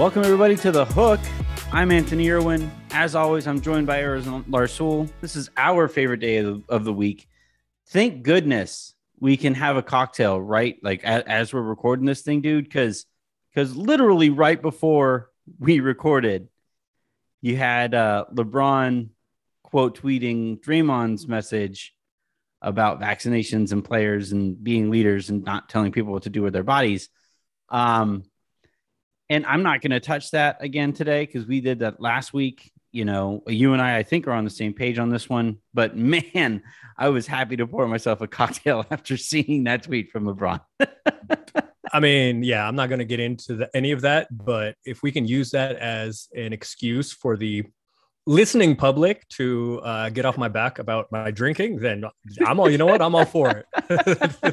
Welcome, everybody, to The Hook. I'm Anthony Irwin. As always, I'm joined by Aaron Larsuel. This is our favorite day of the, of the week. Thank goodness we can have a cocktail, right? Like as, as we're recording this thing, dude, because because literally right before we recorded, you had uh, LeBron quote tweeting Draymond's message about vaccinations and players and being leaders and not telling people what to do with their bodies. Um, and I'm not going to touch that again today because we did that last week. You know, you and I, I think, are on the same page on this one. But man, I was happy to pour myself a cocktail after seeing that tweet from LeBron. I mean, yeah, I'm not going to get into the, any of that, but if we can use that as an excuse for the listening public to uh, get off my back about my drinking, then I'm all. You know what? I'm all for it.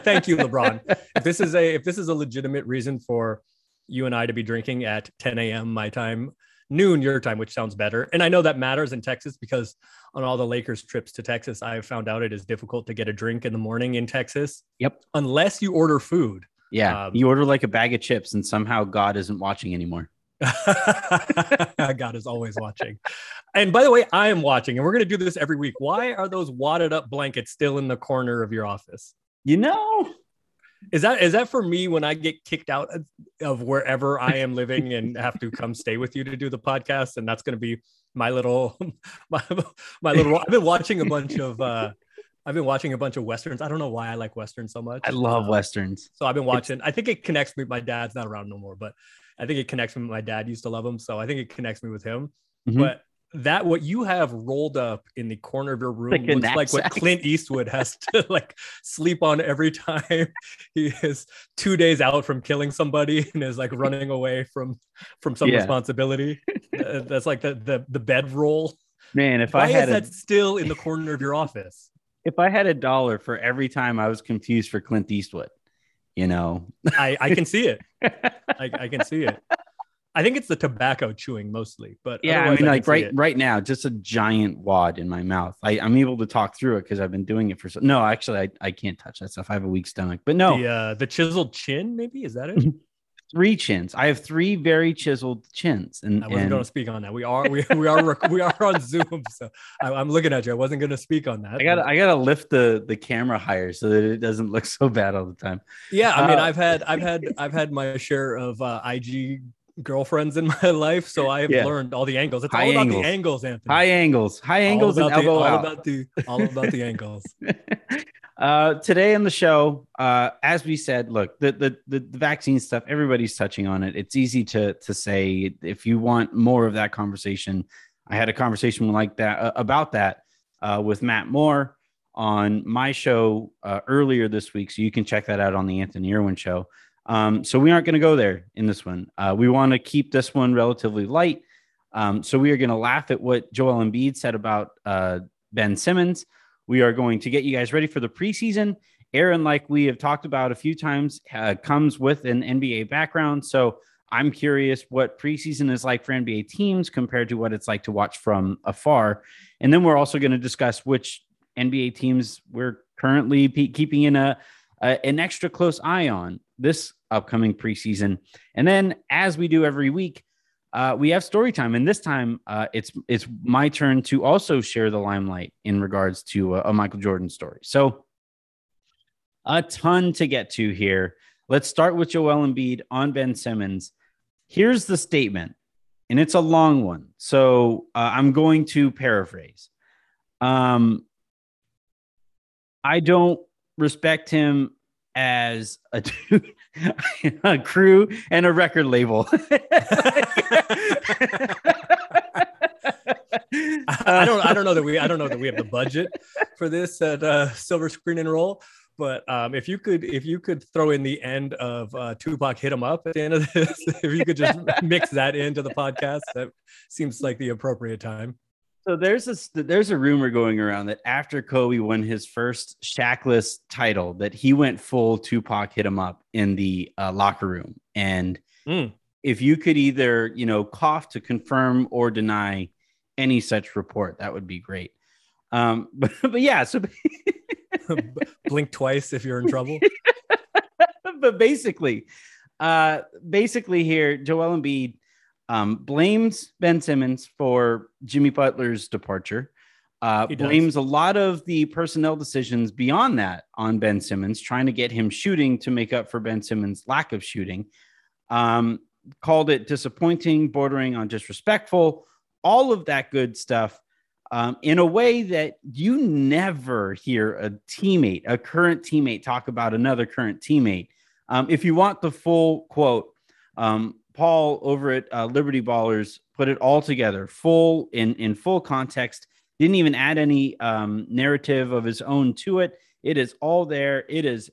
Thank you, LeBron. If this is a if this is a legitimate reason for you and I to be drinking at 10 a.m. my time, noon your time, which sounds better. And I know that matters in Texas because on all the Lakers trips to Texas, I have found out it is difficult to get a drink in the morning in Texas. Yep. Unless you order food. Yeah. Um, you order like a bag of chips and somehow God isn't watching anymore. God is always watching. And by the way, I am watching, and we're going to do this every week. Why are those wadded up blankets still in the corner of your office? You know, is that is that for me when I get kicked out of wherever I am living and have to come stay with you to do the podcast? And that's going to be my little my, my little. I've been watching a bunch of. uh I've been watching a bunch of westerns. I don't know why I like westerns so much. I love uh, westerns. So I've been watching. I think it connects me. My dad's not around no more, but I think it connects me. My dad used to love them, so I think it connects me with him. Mm-hmm. But that what you have rolled up in the corner of your room like looks like what Clint Eastwood has to like sleep on every time he is two days out from killing somebody and is like running away from from some yeah. responsibility. That's like the the the bed roll. Man, if Why I had is a... that still in the corner of your office? If I had a dollar for every time I was confused for Clint Eastwood, you know, I I can see it. I, I can see it. I think it's the tobacco chewing mostly, but yeah, I mean, I like right right now, just a giant wad in my mouth. I, am able to talk through it because I've been doing it for so. No, actually, I, I can't touch that stuff. I have a weak stomach, but no, the uh, the chiseled chin, maybe is that it? three chins. I have three very chiseled chins, and I wasn't and... going to speak on that. We are we, we are we are on Zoom, so I, am looking at you. I wasn't going to speak on that. I got I got to lift the the camera higher so that it doesn't look so bad all the time. Yeah, I mean, uh, I've had I've had I've had my share of uh, IG girlfriends in my life, so I have yeah. learned all the angles. It's high all about angles. the angles, Anthony. High angles, high angles, all and elbow all out. about the all about the angles. Uh, today on the show, uh, as we said, look, the, the, the the vaccine stuff, everybody's touching on it. It's easy to to say if you want more of that conversation. I had a conversation like that uh, about that uh, with Matt Moore on my show uh, earlier this week, so you can check that out on the Anthony Irwin show. Um, so we aren't going to go there in this one. Uh, we want to keep this one relatively light. Um, so we are going to laugh at what Joel Embiid said about uh, Ben Simmons. We are going to get you guys ready for the preseason. Aaron, like we have talked about a few times, uh, comes with an NBA background. So I'm curious what preseason is like for NBA teams compared to what it's like to watch from afar. And then we're also going to discuss which NBA teams we're currently pe- keeping in a, a, an extra close eye on this upcoming preseason. And then, as we do every week, uh, we have story time, and this time uh, it's it's my turn to also share the limelight in regards to a, a Michael Jordan story. So, a ton to get to here. Let's start with Joel Embiid on Ben Simmons. Here's the statement, and it's a long one, so uh, I'm going to paraphrase. Um, I don't respect him as a, a crew and a record label. I don't I don't know that we I don't know that we have the budget for this at uh, Silver Screen and Roll. But um, if you could if you could throw in the end of uh, Tupac hit him up at the end of this, if you could just mix that into the podcast, that seems like the appropriate time. So there's a there's a rumor going around that after Kobe won his first Shaqless title, that he went full Tupac hit him up in the uh, locker room. And mm. if you could either you know cough to confirm or deny any such report, that would be great. Um, but but yeah, so blink twice if you're in trouble. but basically, uh, basically here, Joel Embiid um, blames Ben Simmons for Jimmy Butler's departure. Uh, blames a lot of the personnel decisions beyond that on Ben Simmons, trying to get him shooting to make up for Ben Simmons' lack of shooting. Um, called it disappointing, bordering on disrespectful, all of that good stuff. Um, in a way that you never hear a teammate, a current teammate, talk about another current teammate. Um, if you want the full quote, um, Paul over at uh, Liberty Ballers put it all together, full in in full context. Didn't even add any um, narrative of his own to it. It is all there. It is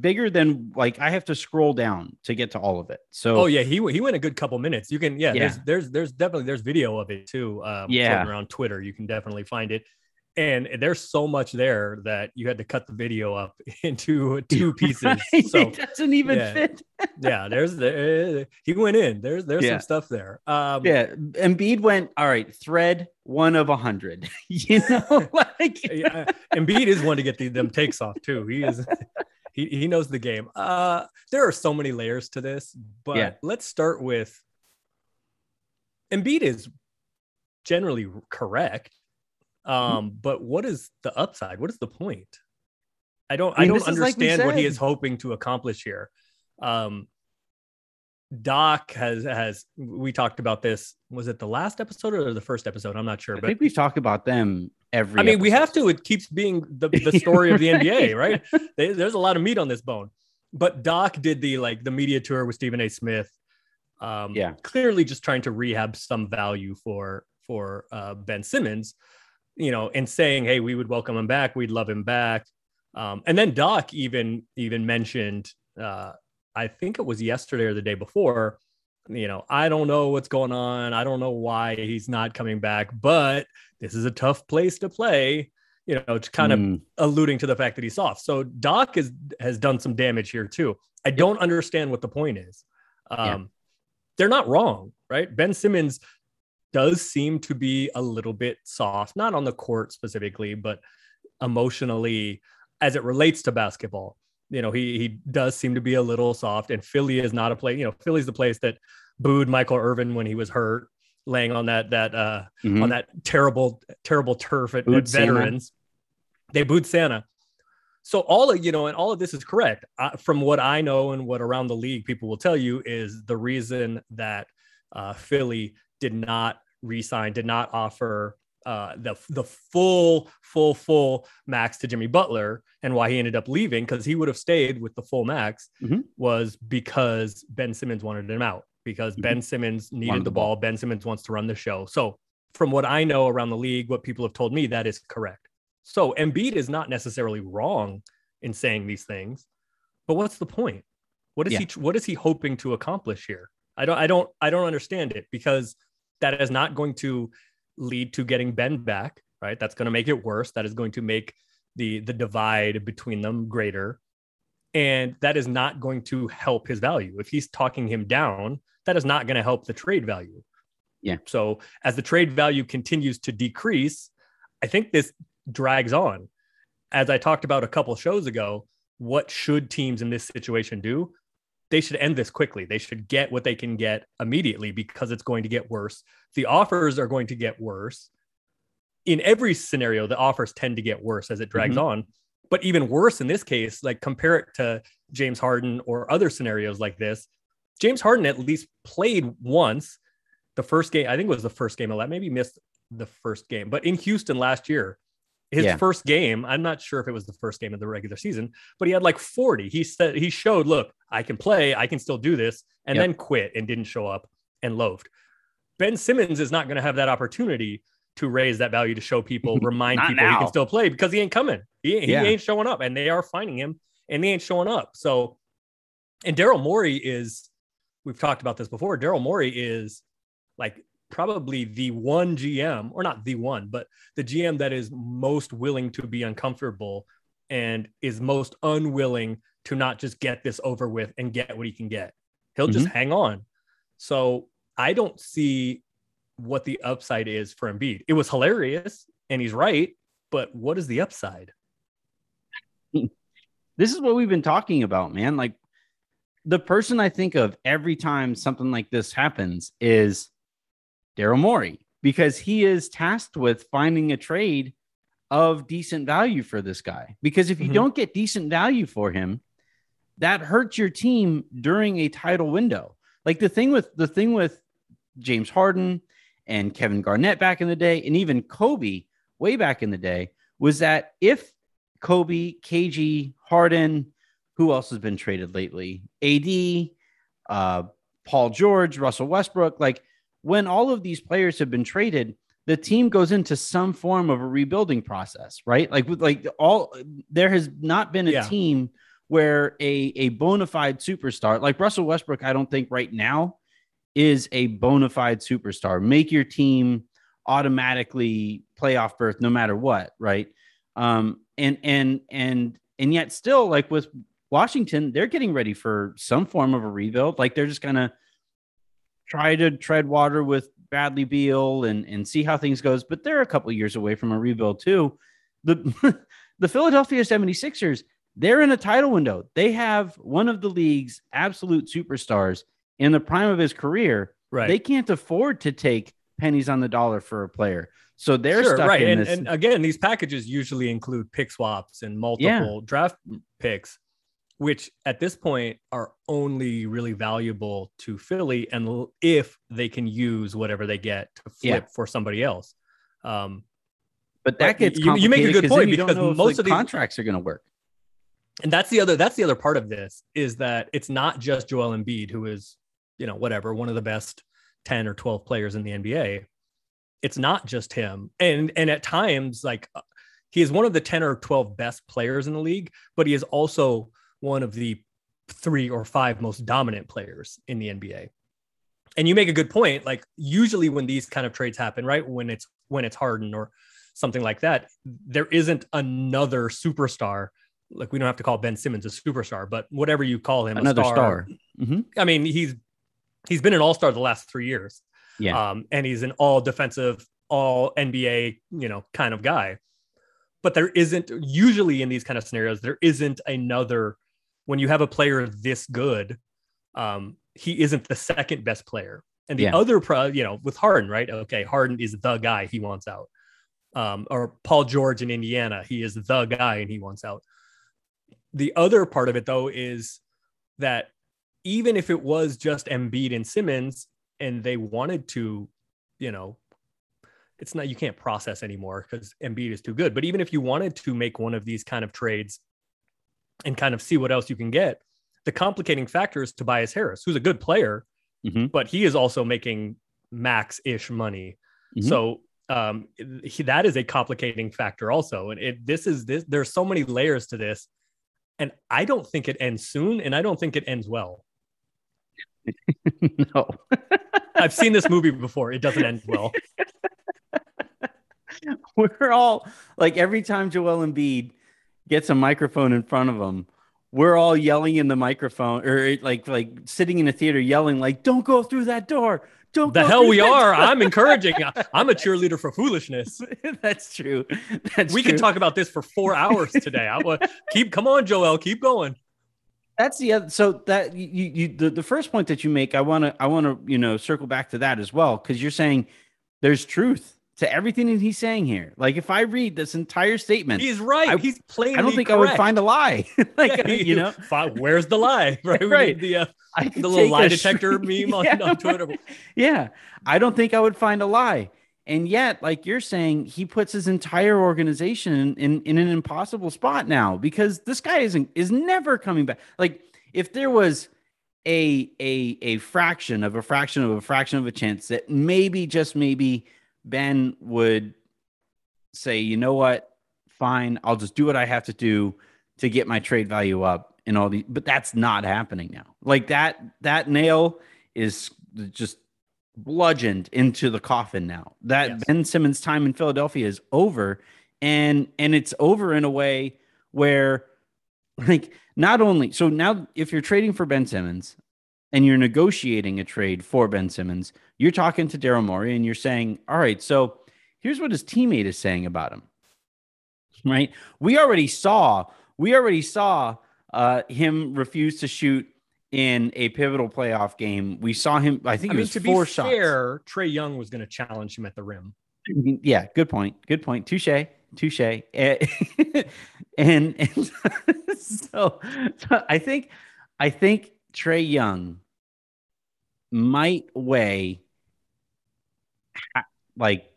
bigger than like I have to scroll down to get to all of it. So oh yeah, he he went a good couple minutes. You can yeah, yeah. there's there's there's definitely there's video of it too. Um, yeah, around Twitter, you can definitely find it. And there's so much there that you had to cut the video up into two pieces. Right? So it doesn't even yeah. fit. yeah, there's the he went in. There's there's yeah. some stuff there. Um, yeah, Embiid went all right. Thread one of a hundred. you know, like yeah, Embiid is one to get the, them takes off too. He is he, he knows the game. Uh, there are so many layers to this, but yeah. let's start with Embiid is generally correct. Um, mm-hmm. but what is the upside? What is the point? I don't I, mean, I don't understand like what he is hoping to accomplish here. Um, Doc has has we talked about this. Was it the last episode or the first episode? I'm not sure. I but think we talk about them every. I mean, episode. we have to. It keeps being the, the story of the NBA, right? They, there's a lot of meat on this bone. But Doc did the like the media tour with Stephen A. Smith. Um, yeah, clearly just trying to rehab some value for for uh, Ben Simmons, you know, and saying, "Hey, we would welcome him back. We'd love him back." Um, and then Doc even even mentioned uh, I think it was yesterday or the day before. You know, I don't know what's going on. I don't know why he's not coming back, but this is a tough place to play. You know, it's kind mm. of alluding to the fact that he's soft. So Doc is, has done some damage here too. I don't understand what the point is. Um, yeah. They're not wrong, right? Ben Simmons does seem to be a little bit soft, not on the court specifically, but emotionally as it relates to basketball you know, he he does seem to be a little soft. And Philly is not a place. You know, Philly's the place that booed Michael Irvin when he was hurt, laying on that that uh mm-hmm. on that terrible terrible turf at, at veterans. They booed Santa. So all of you know, and all of this is correct. Uh, from what I know and what around the league people will tell you is the reason that uh, Philly did not resign, did not offer uh, the the full full full max to Jimmy Butler and why he ended up leaving because he would have stayed with the full max mm-hmm. was because Ben Simmons wanted him out because mm-hmm. Ben Simmons needed the, ball. Ben Simmons wants to run the show. So from what I know around the league, what people have told me, that is correct. So Embiid is not necessarily wrong in saying these things, but what's the point? What is yeah. he what is he hoping to accomplish here? I don't I don't I don't understand it because that is not going to lead to getting Ben back, right? That's going to make it worse. That is going to make the the divide between them greater. And that is not going to help his value. If he's talking him down, that is not going to help the trade value. Yeah. So as the trade value continues to decrease, I think this drags on. As I talked about a couple shows ago, what should teams in this situation do? They should end this quickly. They should get what they can get immediately because it's going to get worse. The offers are going to get worse. In every scenario, the offers tend to get worse as it drags mm-hmm. on. But even worse in this case, like compare it to James Harden or other scenarios like this. James Harden at least played once the first game. I think it was the first game. I maybe missed the first game, but in Houston last year, his yeah. first game, I'm not sure if it was the first game of the regular season, but he had like 40. He said he showed, look, I can play, I can still do this, and yep. then quit and didn't show up and loafed. Ben Simmons is not going to have that opportunity to raise that value to show people, remind people now. he can still play because he ain't coming. He, he yeah. ain't showing up, and they are finding him, and he ain't showing up. So, and Daryl Morey is, we've talked about this before. Daryl Morey is like probably the one GM, or not the one, but the GM that is most willing to be uncomfortable and is most unwilling to not just get this over with and get what he can get. He'll mm-hmm. just hang on. So I don't see what the upside is for Embiid. It was hilarious and he's right, but what is the upside? This is what we've been talking about, man. Like the person I think of every time something like this happens is Daryl Morey because he is tasked with finding a trade of decent value for this guy. Because if you mm-hmm. don't get decent value for him, that hurts your team during a title window. Like the thing with the thing with James Harden and Kevin Garnett back in the day, and even Kobe way back in the day, was that if Kobe, KG, Harden, who else has been traded lately? AD, uh, Paul George, Russell Westbrook. Like when all of these players have been traded, the team goes into some form of a rebuilding process, right? Like like all there has not been a yeah. team where a a bona fide superstar like Russell Westbrook, I don't think right now is a bona fide superstar. Make your team automatically playoff berth no matter what, right? Um, and and and and yet still like with Washington, they're getting ready for some form of a rebuild. Like they're just gonna try to tread water with Bradley Beal and and see how things goes. But they're a couple years away from a rebuild too. The the Philadelphia 76ers, they're in a title window. They have one of the league's absolute superstars in the prime of his career. Right. They can't afford to take pennies on the dollar for a player. So they're sure, stuck right. in and, this. And again, these packages usually include pick swaps and multiple yeah. draft picks, which at this point are only really valuable to Philly, and if they can use whatever they get to flip yeah. for somebody else. Um, but that gets you, you, make a good point because most of the contracts are going to work. And that's the other that's the other part of this is that it's not just Joel Embiid who is, you know, whatever, one of the best 10 or 12 players in the NBA it's not just him. And and at times, like uh, he is one of the 10 or 12 best players in the league, but he is also one of the three or five most dominant players in the NBA. And you make a good point. Like usually when these kind of trades happen, right? When it's when it's Harden or something like that, there isn't another superstar. Like we don't have to call Ben Simmons a superstar, but whatever you call him, another star. star. Mm-hmm. I mean, he's he's been an all-star the last three years. Yeah. Um, and he's an all defensive, all NBA, you know, kind of guy. But there isn't usually in these kind of scenarios, there isn't another when you have a player this good, um, he isn't the second best player. And the yeah. other pro, you know, with Harden, right? Okay, Harden is the guy he wants out. Um, or Paul George in Indiana, he is the guy and he wants out. The other part of it though is that even if it was just Embiid and Simmons, and they wanted to, you know, it's not you can't process anymore because Embiid is too good. But even if you wanted to make one of these kind of trades and kind of see what else you can get, the complicating factor is Tobias Harris, who's a good player, mm-hmm. but he is also making max ish money. Mm-hmm. So um, he, that is a complicating factor also. And it, this is this, there's so many layers to this. And I don't think it ends soon. And I don't think it ends well. no. I've seen this movie before. It doesn't end well. We're all like every time Joel Embiid gets a microphone in front of him, we're all yelling in the microphone or like like sitting in a theater yelling like don't go through that door. Don't the hell we are. I'm encouraging. I'm a cheerleader for foolishness. That's true. That's we true. can talk about this for four hours today. I will keep come on, Joel, keep going that's the other so that you you the, the first point that you make i want to i want to you know circle back to that as well because you're saying there's truth to everything that he's saying here. Like if i read this entire statement he's right. I, he's plainly i don't think correct. i would find a lie. Like yeah, you know? where's the lie right? Right. the uh, the little lie detector meme on, yeah, on twitter. yeah. I don't think i would find a lie. And yet, like you're saying, he puts his entire organization in, in, in an impossible spot now because this guy isn't is never coming back. Like if there was a a a fraction of a fraction of a fraction of a chance that maybe just maybe Ben would say, you know what, fine, I'll just do what I have to do to get my trade value up and all these, but that's not happening now. Like that that nail is just bludgeoned into the coffin now. That yes. Ben Simmons' time in Philadelphia is over, and and it's over in a way where, like, not only so now if you're trading for Ben Simmons and you're negotiating a trade for Ben Simmons, you're talking to Daryl Morey and you're saying, all right, so here's what his teammate is saying about him. Right? We already saw we already saw uh, him refuse to shoot in a pivotal playoff game. We saw him. I think I it mean, was to four be shots. fair, Trae Young was going to challenge him at the rim. Yeah, good point. Good point. Touche. Touche. Eh, and, and so, so I think I think Trae Young might weigh like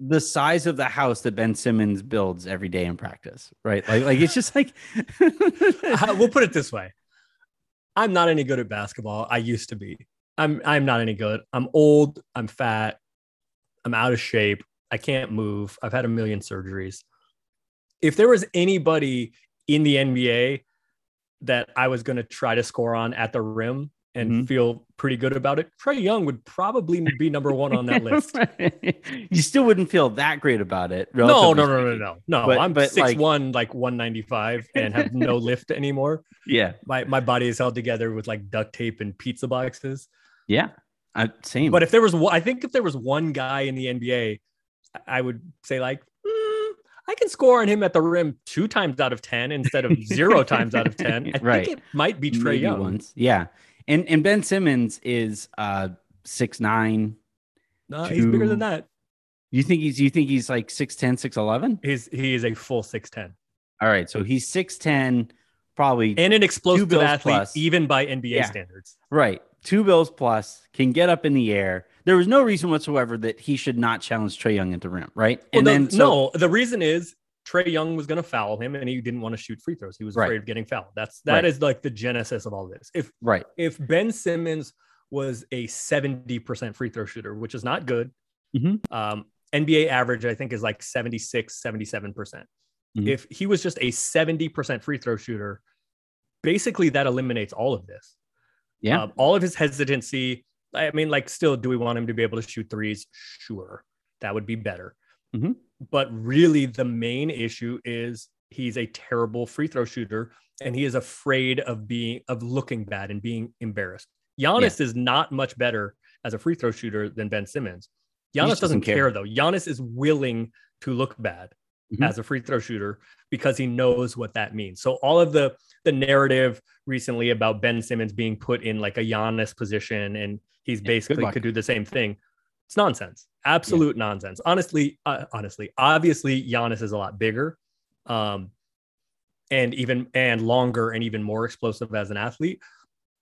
the size of the house that Ben Simmons builds every day in practice, right? Like, like it's just like Uh, we'll put it this way: I'm not any good at basketball. I used to be. I'm I'm not any good. I'm old. I'm fat. I'm out of shape. I can't move. I've had a million surgeries. If there was anybody in the NBA that I was going to try to score on at the rim and Mhm. feel pretty good about it, Trae Young would probably be number one on that list. you still wouldn't feel that great about it. No, no, no, no, no, no. But- I'm but, six like- one, like 195, and have no lift anymore. Yeah, My my body is held together with like duct tape and pizza boxes. yeah, uh, same. But if there was, one- I think if there was one guy in the NBA, I would say like, mm, I can score on him at the rim two times out of ten instead of zero times out of ten. I Right. think it might be Trae Maybe Young. once. Yeah. And and Ben Simmons is uh six nine. No, he's bigger than that. You think he's you think he's like 6'10, 6'11? He's he is a full six ten All right. So he's 6'10, probably and an explosive athlete, plus. even by NBA Yeah. standards. right. Two bills plus, can get up in the air. There was no reason whatsoever that he should not challenge Trae Young at the rim, right? Well, And then so, no, the reason is Trae Young was going to foul him, and he didn't want to shoot free throws. He was Right. afraid of getting fouled. That's that is Right. like the genesis of all this. If right. if Ben Simmons was a seventy percent free throw shooter, which is not good, Mhm. um, NBA average I think is like 76, 77 percent. Mhm. If he was just a seventy percent free throw shooter, basically that eliminates all of this. Yeah. Um, all of his hesitancy. I mean, like, still, do we want him to be able to shoot threes? Sure, that would be better. Mhm. But really, the main issue is he's a terrible free throw shooter, and he is afraid of being of looking bad and being embarrassed. Giannis is not much better as a free throw shooter than Ben Simmons. Giannis doesn't doesn't care. care though. Giannis is willing to look bad Mhm. as a free throw shooter because he knows what that means. So all of the the narrative recently about Ben Simmons being put in like a Giannis position and he's good basically could do the same thing. It's nonsense. Absolute nonsense. Honestly, uh, honestly, obviously Giannis is a lot bigger. Um and even and longer and even more explosive as an athlete.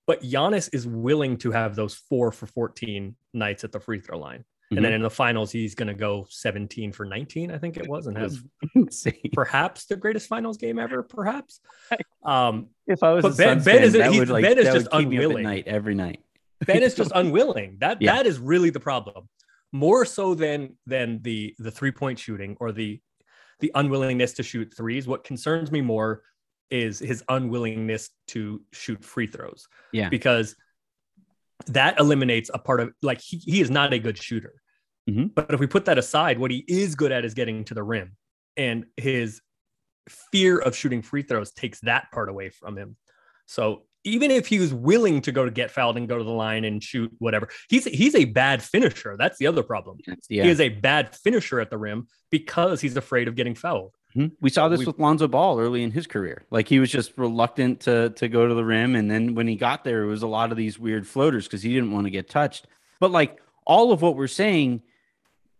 But Giannis is willing to have those four for 14 nights at the free throw line. And Mm-hmm. then in the finals, he's going to go 17 for 19, I think it was, and has perhaps the greatest finals game ever, perhaps. Um, if I was But Ben- Ben fan, is- that would like Ben is just unwilling. night every night. Ben is just unwilling. That Yeah. that is really the problem. More so than than the the three point shooting or the the unwillingness to shoot threes. What concerns me more is his unwillingness to shoot free throws. Yeah. Because that eliminates a part of like he, he is not a good shooter. Mhm. But if we put that aside, what he is good at is getting to the rim. And his fear of shooting free throws takes that part away from him. So even if he was willing to go to get fouled and go to the line and shoot whatever, he's he's a bad finisher. That's the other problem. Yeah. He is a bad finisher at the rim because he's afraid of getting fouled. Mhm. We saw this We- with Lonzo Ball early in his career. Like he was just reluctant to to go to the rim, and then when he got there, it was a lot of these weird floaters because he didn't want to get touched. But like all of what we're saying,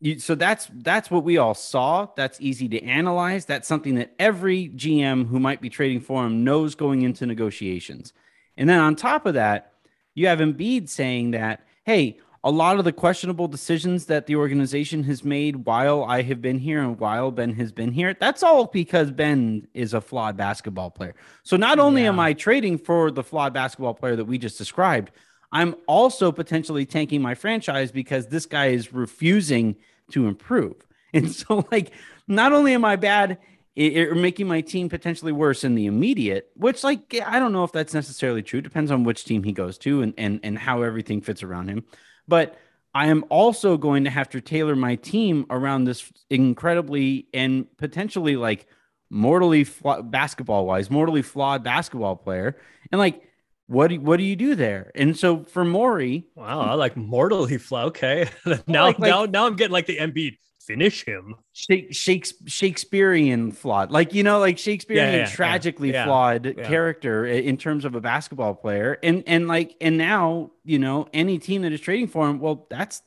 you, so that's that's what we all saw. That's easy to analyze. That's something that every GM who might be trading for him knows going into negotiations. And then on top of that, you have Embiid saying that, hey, a lot of the questionable decisions that the organization has made while I have been here and while Ben has been here, that's all because Ben is a flawed basketball player. So not only am I trading for the flawed basketball player that we just described, I'm also potentially tanking my franchise because this guy is refusing to improve. And so, like, not only am I bad i- or making my team potentially worse in the immediate, which, like, I don't know if that's necessarily true. Depends on which team he goes to and and and how everything fits around him. But I am also going to have to tailor my team around this incredibly and potentially like mortally fla- basketball wise, mortally flawed basketball player. And like, what do, what do you do there? And so for Morey, Wow, I like mortally flawed. Okay. now, like- like- now, now I'm getting like the Embiid finish him. Shakespearean flawed, like you know, like Shakespearean Yeah, yeah, tragically yeah, flawed character in terms of a basketball player, and and like and now you know any team that is trading for him, well, that's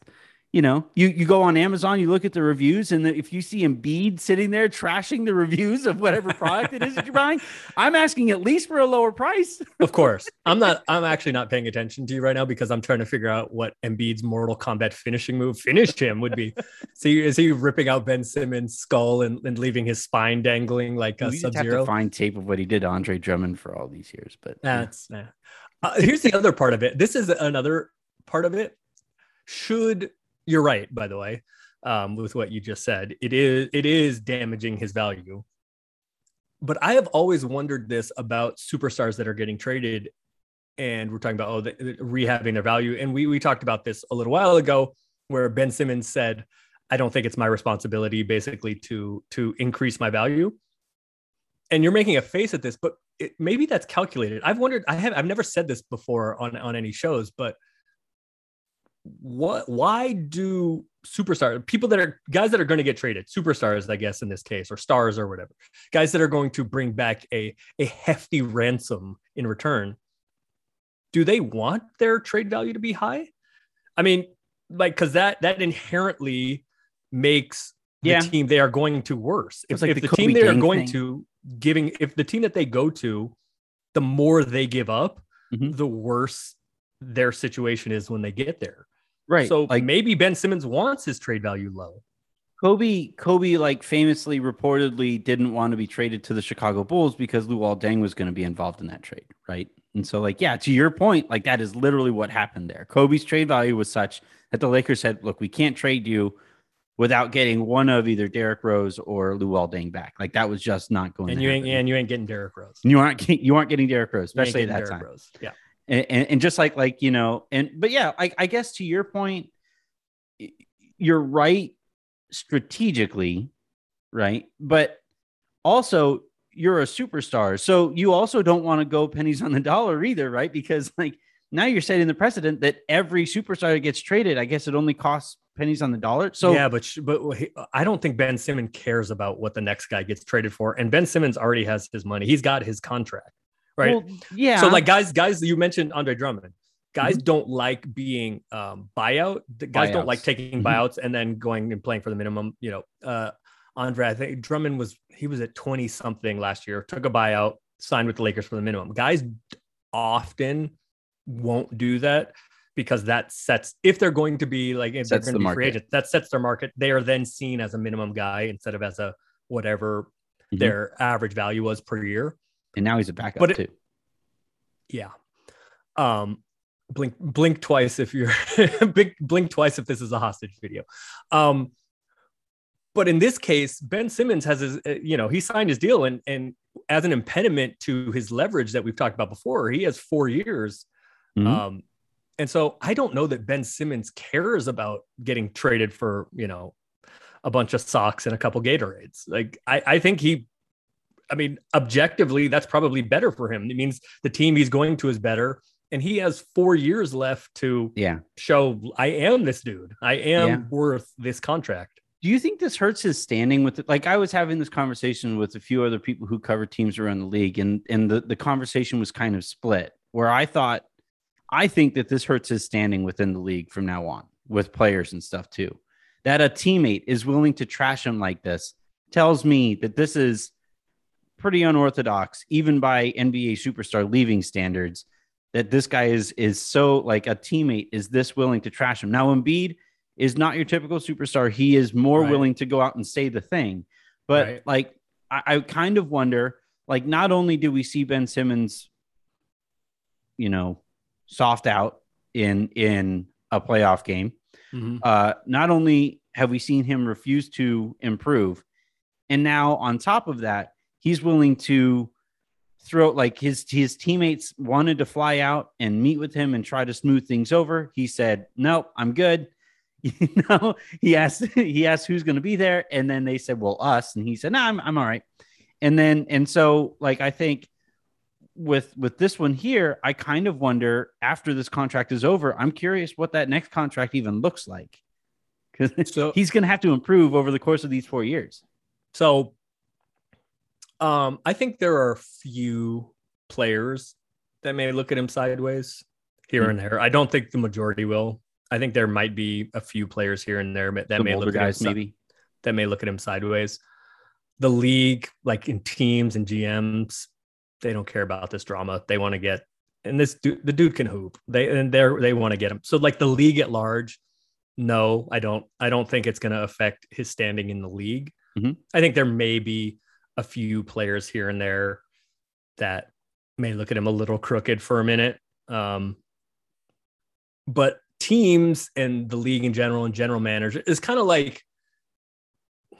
you know you you go on Amazon, you look at the reviews, and the, if you see Embiid sitting there trashing the reviews of whatever product it is that you're buying, I'm asking at least for a lower price. Of course, I'm not. I'm actually not paying attention to you right now because I'm trying to figure out what Embiid's Mortal Kombat finishing move finish him would be. See, is he ripping out Ben Simmons' skull and, and leaving his spine dangling like a Sub have to Zero? find tape of what he did to Andre Drummond for all these years, but That's nah. uh, here's the other part of it. This is another part of it. Should you're right, by the way, um, with what you just said, it is it is damaging his value. But I have always wondered this about superstars that are getting traded, and we're talking about oh, the, the rehabbing their value. And we we talked about this a little while ago, where Ben Simmons said, "I don't think it's my responsibility, basically, to to increase my value." And you're making a face at this, but it, maybe that's calculated. I've wondered. I have. I've never said this before on on any shows, but what? Why do superstars, people that are guys that are going to get traded, superstars, I guess in this case, or stars or whatever, guys that are going to bring back a a hefty ransom in return? Do they want their trade value to be high? I mean, like, because that that inherently makes the Yeah. team they are going to worse. If, It's like if the the, team they are going thing. to giving, if the team that they go to, the more they give up, Mhm. the worse their situation is when they get there. Right. So like maybe Ben Simmons wants his trade value low. Kobe, Kobe, like famously reportedly didn't want to be traded to the Chicago Bulls because Luol Deng was going to be involved in that trade, right? And so, like, yeah, to your point, like that is literally what happened there. Kobe's trade value was such that the Lakers said, "Look, we can't trade you without getting one of either Derrick Rose or Luol Deng back." Like that was just not going. And to you ain't and you ain't getting Derrick Rose. you aren't you aren't getting Derrick Rose, especially at that Derrick time Rose. Yeah. And, and, just like like you know and but yeah I, I guess to your point you're right strategically right but also you're a superstar so you also don't want to go pennies on the dollar either right because like now you're setting the precedent that every superstar gets traded i guess it only costs pennies on the dollar so yeah, but but I don't think Ben Simmons cares about what the next guy gets traded for. And Ben Simmons already has his money. He's got his contract, right? well, yeah So like guys, guys, you mentioned Andre Drummond. Guys Mm-hmm. don't like being um, buyout. The guys don't like Buyouts. taking Mhm. buyouts and then going and playing for the minimum. You know, uh, Andre, I think Drummond was he was at twenty something last year. Took a buyout, signed with the Lakers for the minimum. Guys often won't do that because that sets if they're going to be like if Sets they're the going to be free agents, that sets their market. They are then seen as a minimum guy instead of as a whatever Mhm. their average value was per year. And now he's a backup but it- too Yeah. Um, blink blink twice if you're blink blink twice if this is a hostage video. Um, but in this case, Ben Simmons has his, uh, you know, he signed his deal, and and as an impediment to his leverage that we've talked about before, he has four years. Mhm. Um, and so I don't know that Ben Simmons cares about getting traded for, you know, a bunch of socks and a couple Gatorades. Like I, I think he, I mean, objectively, that's probably better for him. It means the team he's going to is better. And he has four years left to yeah show I am this dude. I am Yeah. worth this contract. Do you think this hurts his standing with it? Like I was having this conversation with a few other people who cover teams around the league, and and the, the conversation was kind of split. Where I thought, I think that this hurts his standing within the league from now on with players and stuff too. That a teammate is willing to trash him like this tells me that this is pretty unorthodox, even by NBA superstar leaving standards. That this guy is is so like a teammate is this willing to trash him. Now Embiid is not your typical superstar. He is more Right. willing to go out and say the thing. But Right. like, I, I kind of wonder, like, not only do we see Ben Simmons, you know, soft out in in a playoff game, uh, not only have we seen him refuse to improve, and now on top of that, he's willing to throw like his his teammates wanted to fly out and meet with him and try to smooth things over. He said, "Nope, I'm good." You know, he asked he asked who's going to be there, and then they said, "Well, us," and he said, "No, I'm I'm all right." And then and so like I think with with this one here, I kind of wonder after this contract is over. I'm curious what that next contract even looks like. because So- he's going to have to improve over the course of these four years. So um I think there are a few players that may look at him sideways here Hmm. and there. I don't think the majority will. I think there might be a few players here and there that may look guys, at him, maybe. that may look at him sideways. The league, like in teams and GMs, they don't care about this drama. They want to get and this dude, the dude can hoop. They and they're they want to get him. So like the league at large, no, I don't. I don't think it's going to affect his standing in the league. Mhm. I think there may be a few players here and there that may look at him a little crooked for a minute. Um, but teams and the league in general and general managers is kind of like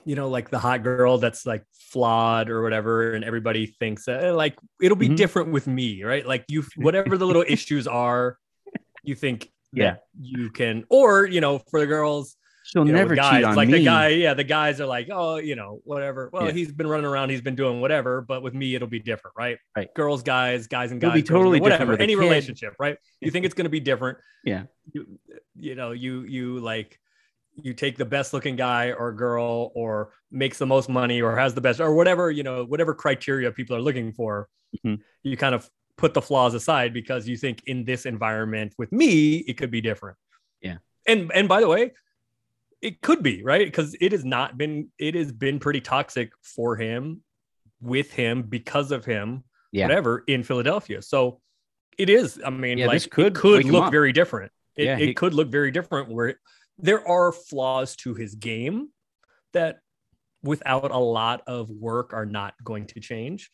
you know like the hot girl that's like flawed or whatever and everybody thinks that eh, like it'll be Mhm. different with me right like you whatever the little issues are you think Yeah. you can or you know for the girls She'll you know, never guys, cheat on like me. the guy yeah the guys are like oh you know whatever well Yeah. he's been running around he's been doing whatever but with me it'll be different right Right. girls guys guys and It'll guys be girls, totally different whatever any kid. relationship right you think it's going to be different Yeah. you, you know you you like you take the best looking guy or girl or makes the most money or has the best or whatever you know whatever criteria people are looking for Mhm. you kind of put the flaws aside because you think in this environment with me it could be different Yeah. and and by the way it could be right? Because it has not been it has been pretty toxic for him with him because of him Yeah. whatever in philadelphia. So it is i mean Yeah, like this could it could look very different. It, Yeah, it he- could look very different where there are flaws to his game that without a lot of work are not going to change.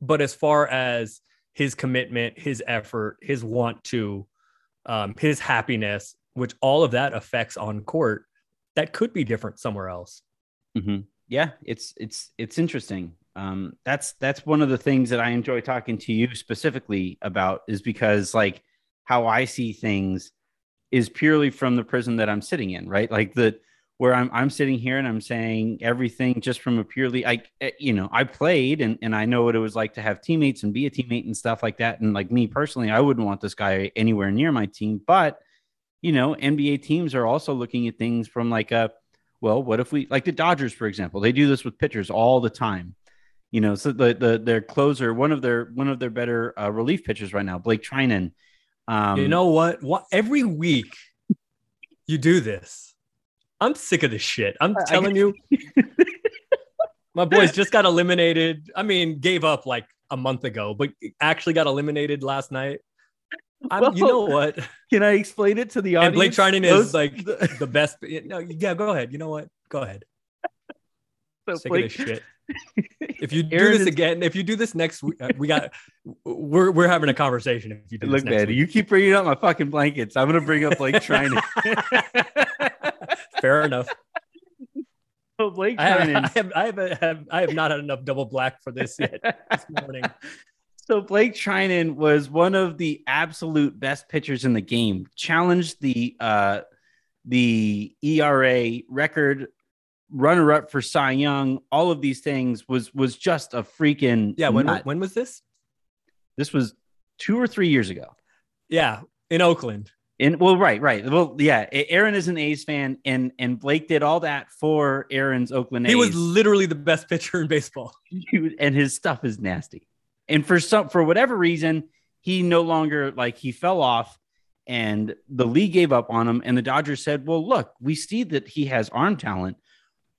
But as far as his commitment his effort his want to um, his happiness which all of that affects on court that could be different somewhere else hmm Yeah, it's it's it's interesting. Um, that's that's one of the things that I enjoy talking to you specifically about is because like how I see things is purely from the prison that I'm sitting in, right? Like the where I'm I'm sitting here and I'm saying everything just from a purely like eh, you know I played and and I know what it was like to have teammates and be a teammate and stuff like that. And like me personally, I wouldn't want this guy anywhere near my team, but you know, NBA teams are also looking at things from like a well, what if we like the Dodgers, for example? They do this with pitchers all the time. You know, so the the their closer, one of their one of their better uh, relief pitchers right now, Blake Treinen. Um, you know what what every week you do this i'm sick of this shit i'm I- telling you my boys just got eliminated i mean gave up like a month ago but actually got eliminated last night I'm, you know what can I explain it to the audience? and blake treinen is like the best no yeah go ahead you know what go ahead so sick Blake- of this shit if you do this is- again if you do this next week uh, we got we're we're having a conversation if you do Look, this man, you keep bringing up my fucking blankets. I'm gonna bring up Blake Treinen. fair enough so Blake I have, I have, I have, have, I have not had enough double black for this yet this morning. So Blake Treinen was one of the absolute best pitchers in the game. Challenged the uh, the ERA record, runner up for Cy Young. All of these things was was just a freaking Yeah, when nut. when was this? this was two or three years ago. Yeah, in Oakland. And well, right, right. Well, yeah. Aaron is an A's fan, and and Blake did all that for Aaron's Oakland A's. He was literally the best pitcher in baseball. And his stuff is nasty. And for some for whatever reason, he no longer like he fell off and the league gave up on him and the Dodgers said, "Well, look, we see that he has arm talent."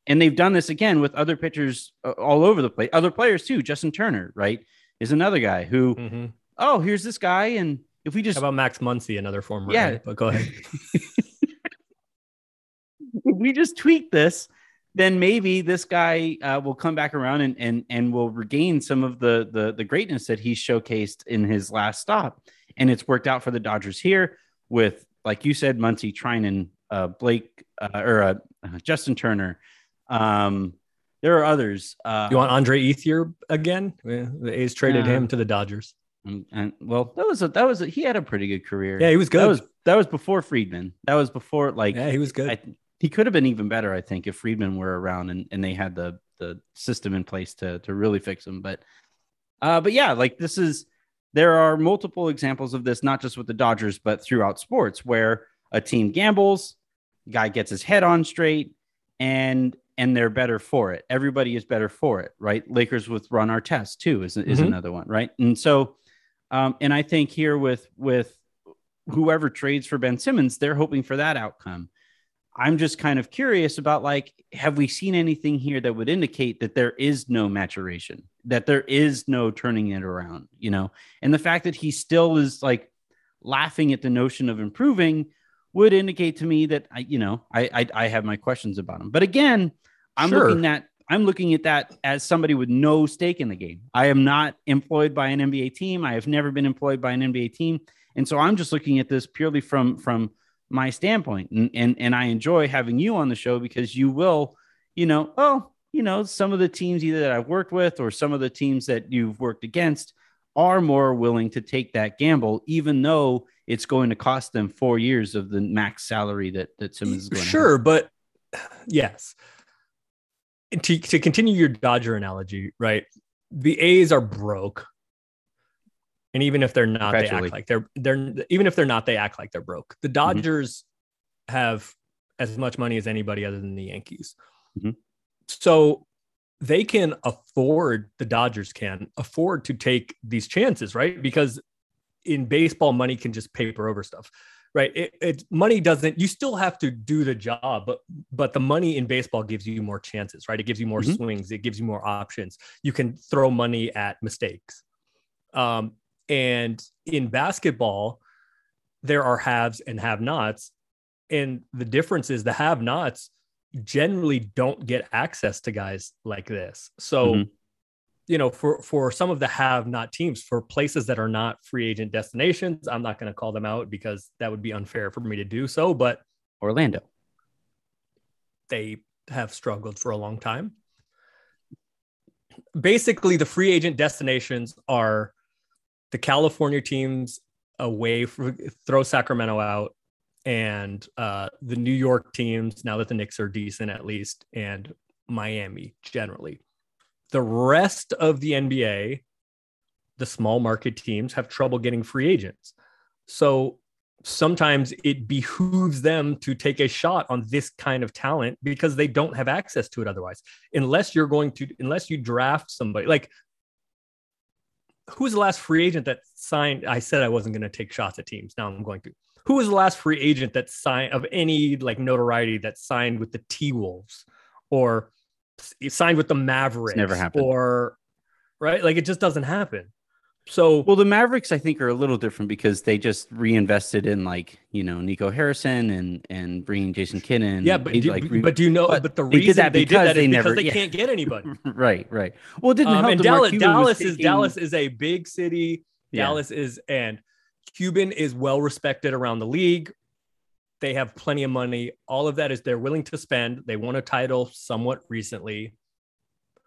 And they've done this again with other pitchers uh, all over the place. Other players too. Justin Turner, right? Is another guy who, Mhm. oh, here's this guy and if we just How about Max Muncy, another former? Yeah. right? but go ahead. we just tweak this, then maybe this guy uh, will come back around and and and will regain some of the the the greatness that he showcased in his last stop. And it's worked out for the Dodgers here with, like you said, Muncy, Treinen, uh, Blake, uh, or uh, Justin Turner. Um, there are others. Uh, You want Andre Ethier again? The A's traded him to the Dodgers. and, and well, that was a that was a, he had a pretty good career. Yeah, he was good. That was that was before Friedman. That was before like yeah, he was good. I, he could have been even better, I think, if Friedman were around and, and they had the the system in place to to really fix him. But uh, but yeah, like this is there are multiple examples of this, not just with the Dodgers, but throughout sports, where a team gambles, guy gets his head on straight and and they're better for it. Everybody is better for it, right? Lakers with Ron Artest too is, is mm-hmm. another one, right? And so, um, and I think here with with whoever trades for Ben Simmons, they're hoping for that outcome. I'm just kind of curious about like, have we seen anything here that would indicate that there is no maturation, that there is no turning it around, you know? And the fact that he still is like laughing at the notion of improving would indicate to me that I, you know, I I, I have my questions about him. But again, I'm sure. looking at I'm looking at that as somebody with no stake in the game. I am not employed by an NBA team. I have never been employed by an NBA team. And so I'm just looking at this purely from from my standpoint. And, and, and I enjoy having you on the show because you will, you know, oh, you know, some of the teams either that I've worked with or some of the teams that you've worked against are more willing to take that gamble, even though it's going to cost them four years of the max salary that, that Simmons is going sure, to but yes. To, to continue your Dodger analogy, right? The A's are broke and even if they're not, they act like they're they're even if they're not, they act like they're broke. The mm-hmm. Dodgers mm-hmm. have as much money as anybody other than the Yankees. Mm-hmm. So they can afford the Dodgers can afford to take these chances, right? Because in baseball, money can just paper over stuff, right? It, it money doesn't. You still have to do the job, but but the money in baseball gives you more chances, right? It gives you more mm-hmm. swings. It gives you more options. You can throw money at mistakes. Um, and in basketball, there are haves and have nots. And the difference is the have nots generally don't get access to guys like this. So, mm-hmm. you know, for for some of the have not teams, for places that are not free agent destinations, I'm not going to call them out because that would be unfair for me to do so. But Orlando, they have struggled for a long time. Basically, the free agent destinations are the California teams away throw Sacramento out and uh, the New York teams, now that the Knicks are decent at least, and Miami generally. The rest of the NBA, the small market teams, have trouble getting free agents. So sometimes it behooves them to take a shot on this kind of talent because they don't have access to it otherwise. Unless you're going to, unless you draft somebody like who was the last free agent that signed? I said I wasn't going to take shots at teams. Now I'm going to. Who was the last free agent that signed of any like notoriety that signed with the T Wolves or signed with the Mavericks? It's never happened. Or right, like it just doesn't happen. So well, the Mavericks I think are a little different because they just reinvested in like you know Nico Harrison and and bringing Jason Kidd. Yeah, but do, like, but do you know? But, but the reason did that they did that they never, because they yeah. can't get anybody. right, right. Well, it didn't um, help. And Dallas, Dallas is. Dallas is a big city. Yeah. Dallas is and Cuban is well respected around the league. They have plenty of money. All of that is they're willing to spend. They won a title somewhat recently,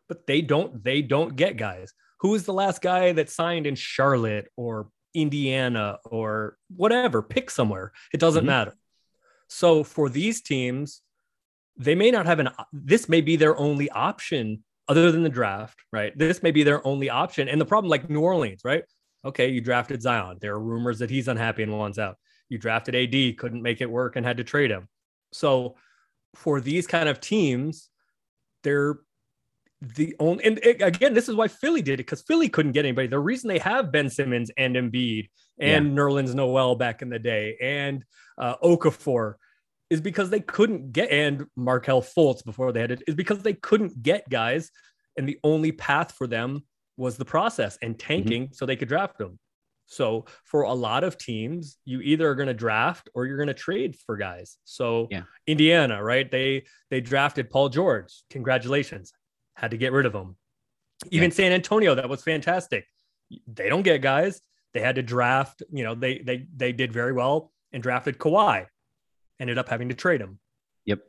but they don't. They don't get guys who was the last guy that signed in Charlotte or Indiana or whatever? Pick somewhere. It doesn't mm-hmm. matter. So for these teams, they may not have an this may be their only option other than the draft, right? This may be their only option. And the problem, like New Orleans, right? Okay, you drafted Zion. There are rumors that he's unhappy and wants out. You drafted AD, couldn't make it work and had to trade him. So for these kind of teams, they're the only and it, again, this is why Philly did it because Philly couldn't get anybody. The reason they have Ben Simmons and Embiid and yeah. Nerlens Noel back in the day and uh, Okafor is because they couldn't get and Markelle Fultz before they had it is because they couldn't get guys, and the only path for them was the process and mm-hmm. tanking mm-hmm. so they could draft them. So for a lot of teams, you either are going to draft or you're going to trade for guys. So yeah. Indiana, right? They they drafted Paul George. Congratulations had to get rid of them. Even yeah. San Antonio, that was fantastic. They don't get guys. They had to draft. You know, they they they did very well and drafted Kawhi. Ended up having to trade him. Yep.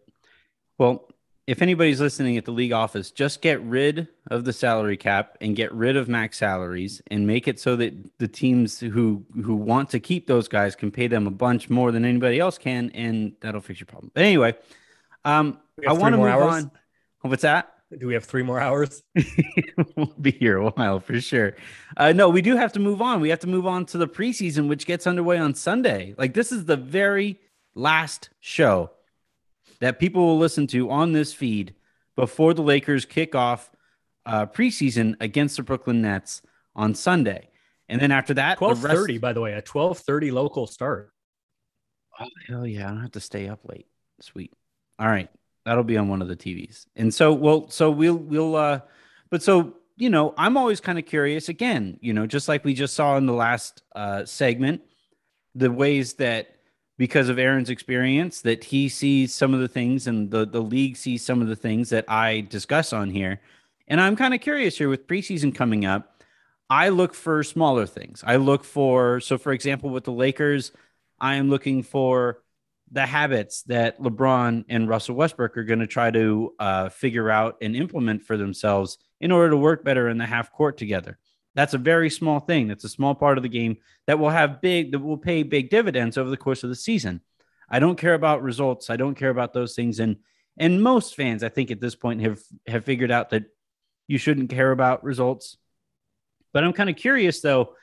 Well, if anybody's listening at the league office, just get rid of the salary cap and get rid of max salaries and make it so that the teams who who want to keep those guys can pay them a bunch more than anybody else can, and that'll fix your problem. But anyway, um, I want to move hours. on. What's that? Do we have three more hours? we'll be here a while for sure. Uh, no, we do have to move on. We have to move on to the preseason, which gets underway on Sunday. Like this is the very last show that people will listen to on this feed before the Lakers kick off uh, preseason against the Brooklyn Nets on Sunday. And then after that, twelve thirty. By the way, a twelve thirty local start. Oh hell yeah! I don't have to stay up late. Sweet. All right, that'll be on one of the TVs. And so, well, so we'll we'll. uh But so you know, I'm always kind of curious. Again, you know, just like we just saw in the last uh segment, the ways that because of Aaron's experience that he sees some of the things and the the league sees some of the things that I discuss on here. And I'm kind of curious here with preseason coming up I look for smaller things. I look for, so for example, with the Lakers, I am looking for the habits that LeBron and Russell Westbrook are going to try to uh, figure out and implement for themselves in order to work better in the half court together. That's a very small thing. That's a small part of the game that will have big, that will pay big dividends over the course of the season. I don't care about results. I don't care about those things. And and most fans, I think, at this point have have figured out that you shouldn't care about results but I'm kind of curious though,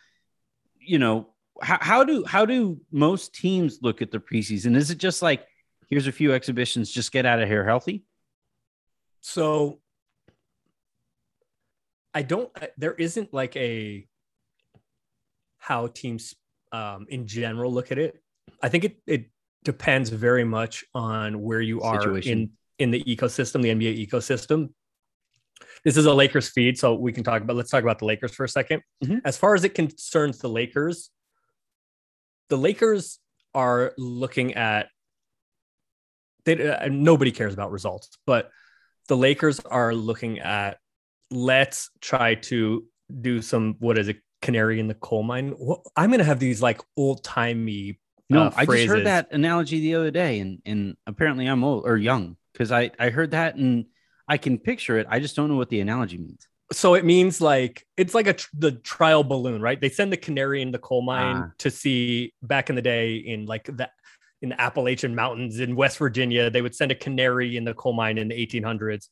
you know, how, how do how do most teams look at the preseason? Is it just like here's a few exhibitions, just get out of here healthy? So I don't there isn't like a how teams um, in general look at it. I think it it depends very much on where you are Situation. in in the ecosystem, the NBA ecosystem this is a Lakers feed, so we can talk about. Let's talk about the Lakers for a 2nd mm-hmm. As far as it concerns the Lakers, the Lakers are looking at. They, uh, nobody cares about results, but the Lakers are looking at. Let's try to do some. What is it? Canary in the coal mine. I'm going to have these like old timey. No, uh, I just heard that analogy the other day, and and apparently I'm old or young because I I heard that and I can picture it. I just don't know what the analogy means. So it means like it's like a tr- the trial balloon, right? They send the canary in the coal mine ah. to see back in the day in like that in the Appalachian Mountains in West Virginia, they would send a canary in the coal mine in the 1800s,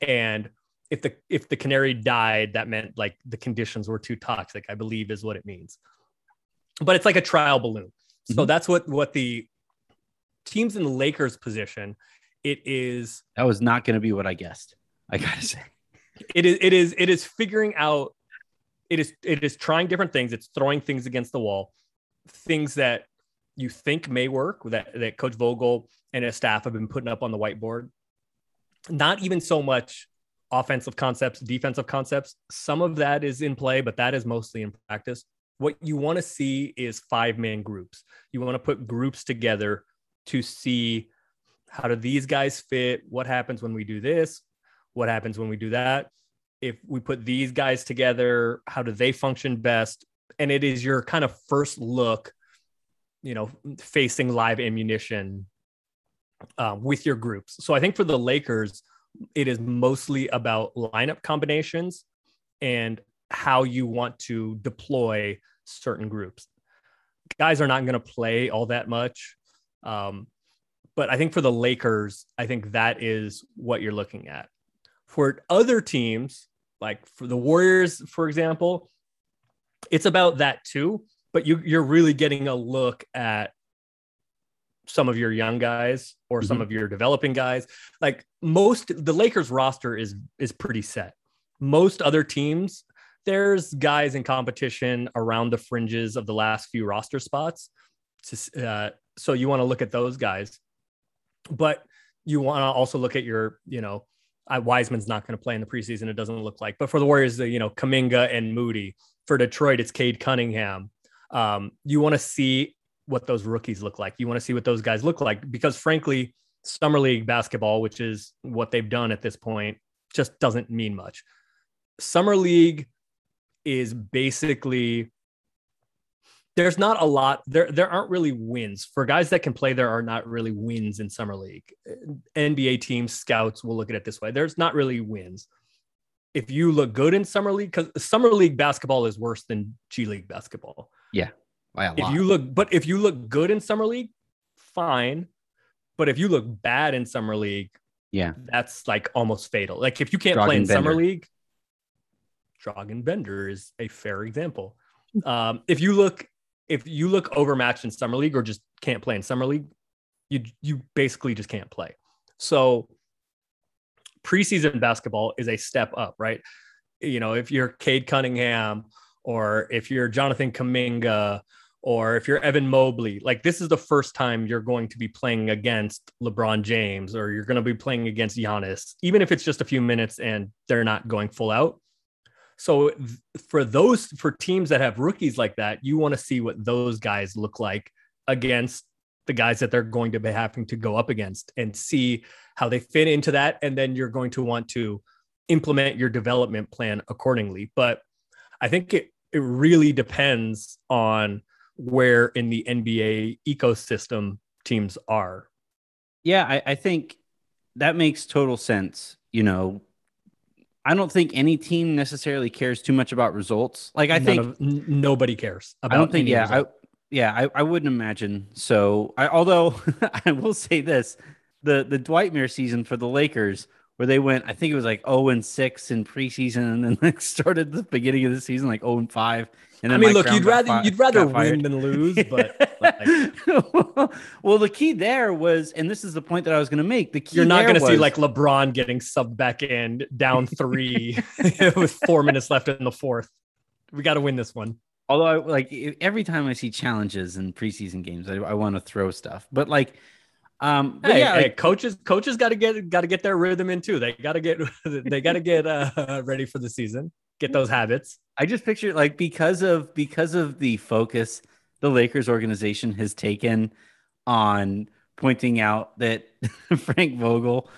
and if the if the canary died, that meant like the conditions were too toxic. I believe is what it means. But it's like a trial balloon. So mm-hmm. that's what what the teams in the Lakers position it is that was not going to be what I guessed. I gotta say, it is. It is. It is figuring out. It is. It is trying different things. It's throwing things against the wall, things that you think may work that that Coach Vogel and his staff have been putting up on the whiteboard. Not even so much offensive concepts, defensive concepts. Some of that is in play, but that is mostly in practice. What you want to see is five man groups. You want to put groups together to see how do these guys fit? What happens when we do this? What happens when we do that? If we put these guys together, how do they function best? And it is your kind of first look, you know, facing live ammunition uh, with your groups. So I think for the Lakers, it is mostly about lineup combinations and how you want to deploy certain groups. Guys are not going to play all that much. Um, but I think for the Lakers, I think that is what you're looking at. For other teams, like for the Warriors, for example, it's about that too. But you, you're really getting a look at some of your young guys or some mm-hmm. of your developing guys. Like most, the Lakers roster is is pretty set. Most other teams, there's guys in competition around the fringes of the last few roster spots. Uh, so you want to look at those guys but you want to also look at your, you know, Wiseman's not going to play in the preseason. It doesn't look like. But for the Warriors, you know, Kuminga and Moody. For Detroit, it's Cade Cunningham. Um, you want to see what those rookies look like. You want to see what those guys look like because, frankly, summer league basketball, which is what they've done at this point, just doesn't mean much. Summer league is basically there's not a lot there there aren't really wins. For guys that can play there are not really wins in summer league. Nba teams scouts will look at it this way. There's not really wins. If you look good in summer league because summer league basketball is worse than g league basketball. Yeah Wow. if you look but if you look good in summer league fine. But if you look bad in summer league yeah. that's like almost fatal. Like if you can't play in Bender. summer league Dragan Bender is a fair example. Um, if you look if you look overmatched in summer league or just can't play in summer league, you you basically just can't play. So preseason basketball is a step up, right? You know, if you're Cade Cunningham or if you're Jonathan Kuminga or if you're Evan Mobley, like this is the first time you're going to be playing against LeBron James or you're going to be playing against Giannis, even if it's just a few minutes and they're not going full out. So for those for teams that have rookies like that, you want to see what those guys look like against the guys that they're going to be having to go up against and see how they fit into that and then you're going to want to implement your development plan accordingly. But I think it it really depends on where in the NBA ecosystem teams are. Yeah, I, I think that makes total sense. You know, I don't think any team necessarily cares too much about results. Like I None think of, n- nobody cares. I don't think. Yeah, I, yeah, I, I wouldn't imagine. So, I, although I will say this, the the Dwight Dwightmare season for the Lakers, where they went, I think it was like zero oh and six in preseason, and then like started the beginning of the season like zero oh and five. And I mean, Mike look, Brown you'd rather fi- you'd rather win than lose, but like... well, the key there was, and this is the point that I was going to make. The key you're not going to was... see like LeBron getting subbed back in down three with four minutes left in the fourth. We got to win this one. Although, I, like every time I see challenges in preseason games, I, I want to throw stuff. But like, um, hey, yeah, hey, like, coaches coaches got to get got to get their rhythm in too. They got to get they got to get uh, ready for the season. Get those habits. I just picture like because of because of the focus the Lakers organization has taken on pointing out that Frank Vogel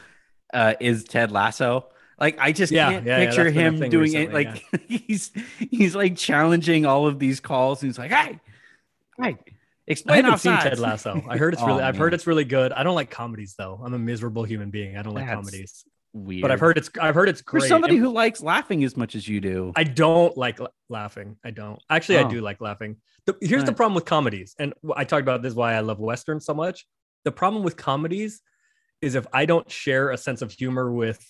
uh, is Ted Lasso. Like I just yeah, can't yeah, picture yeah, him doing recently, it. Like he's he's like challenging all of these calls. And he's like, "Hey, hey, explain." I haven't seen Ted Lasso. I heard it's really. oh, I've heard it's really good. I don't like comedies though. I'm a miserable human being. I don't like That's comedies. Weird. But I've heard it's. I've heard it's great. For somebody and who likes laughing as much as you do, I don't like laughing. I don't. Actually, oh. I do like laughing. The, here's right. the problem with comedies, and I talked about this why I love westerns so much. The problem with comedies is if I don't share a sense of humor with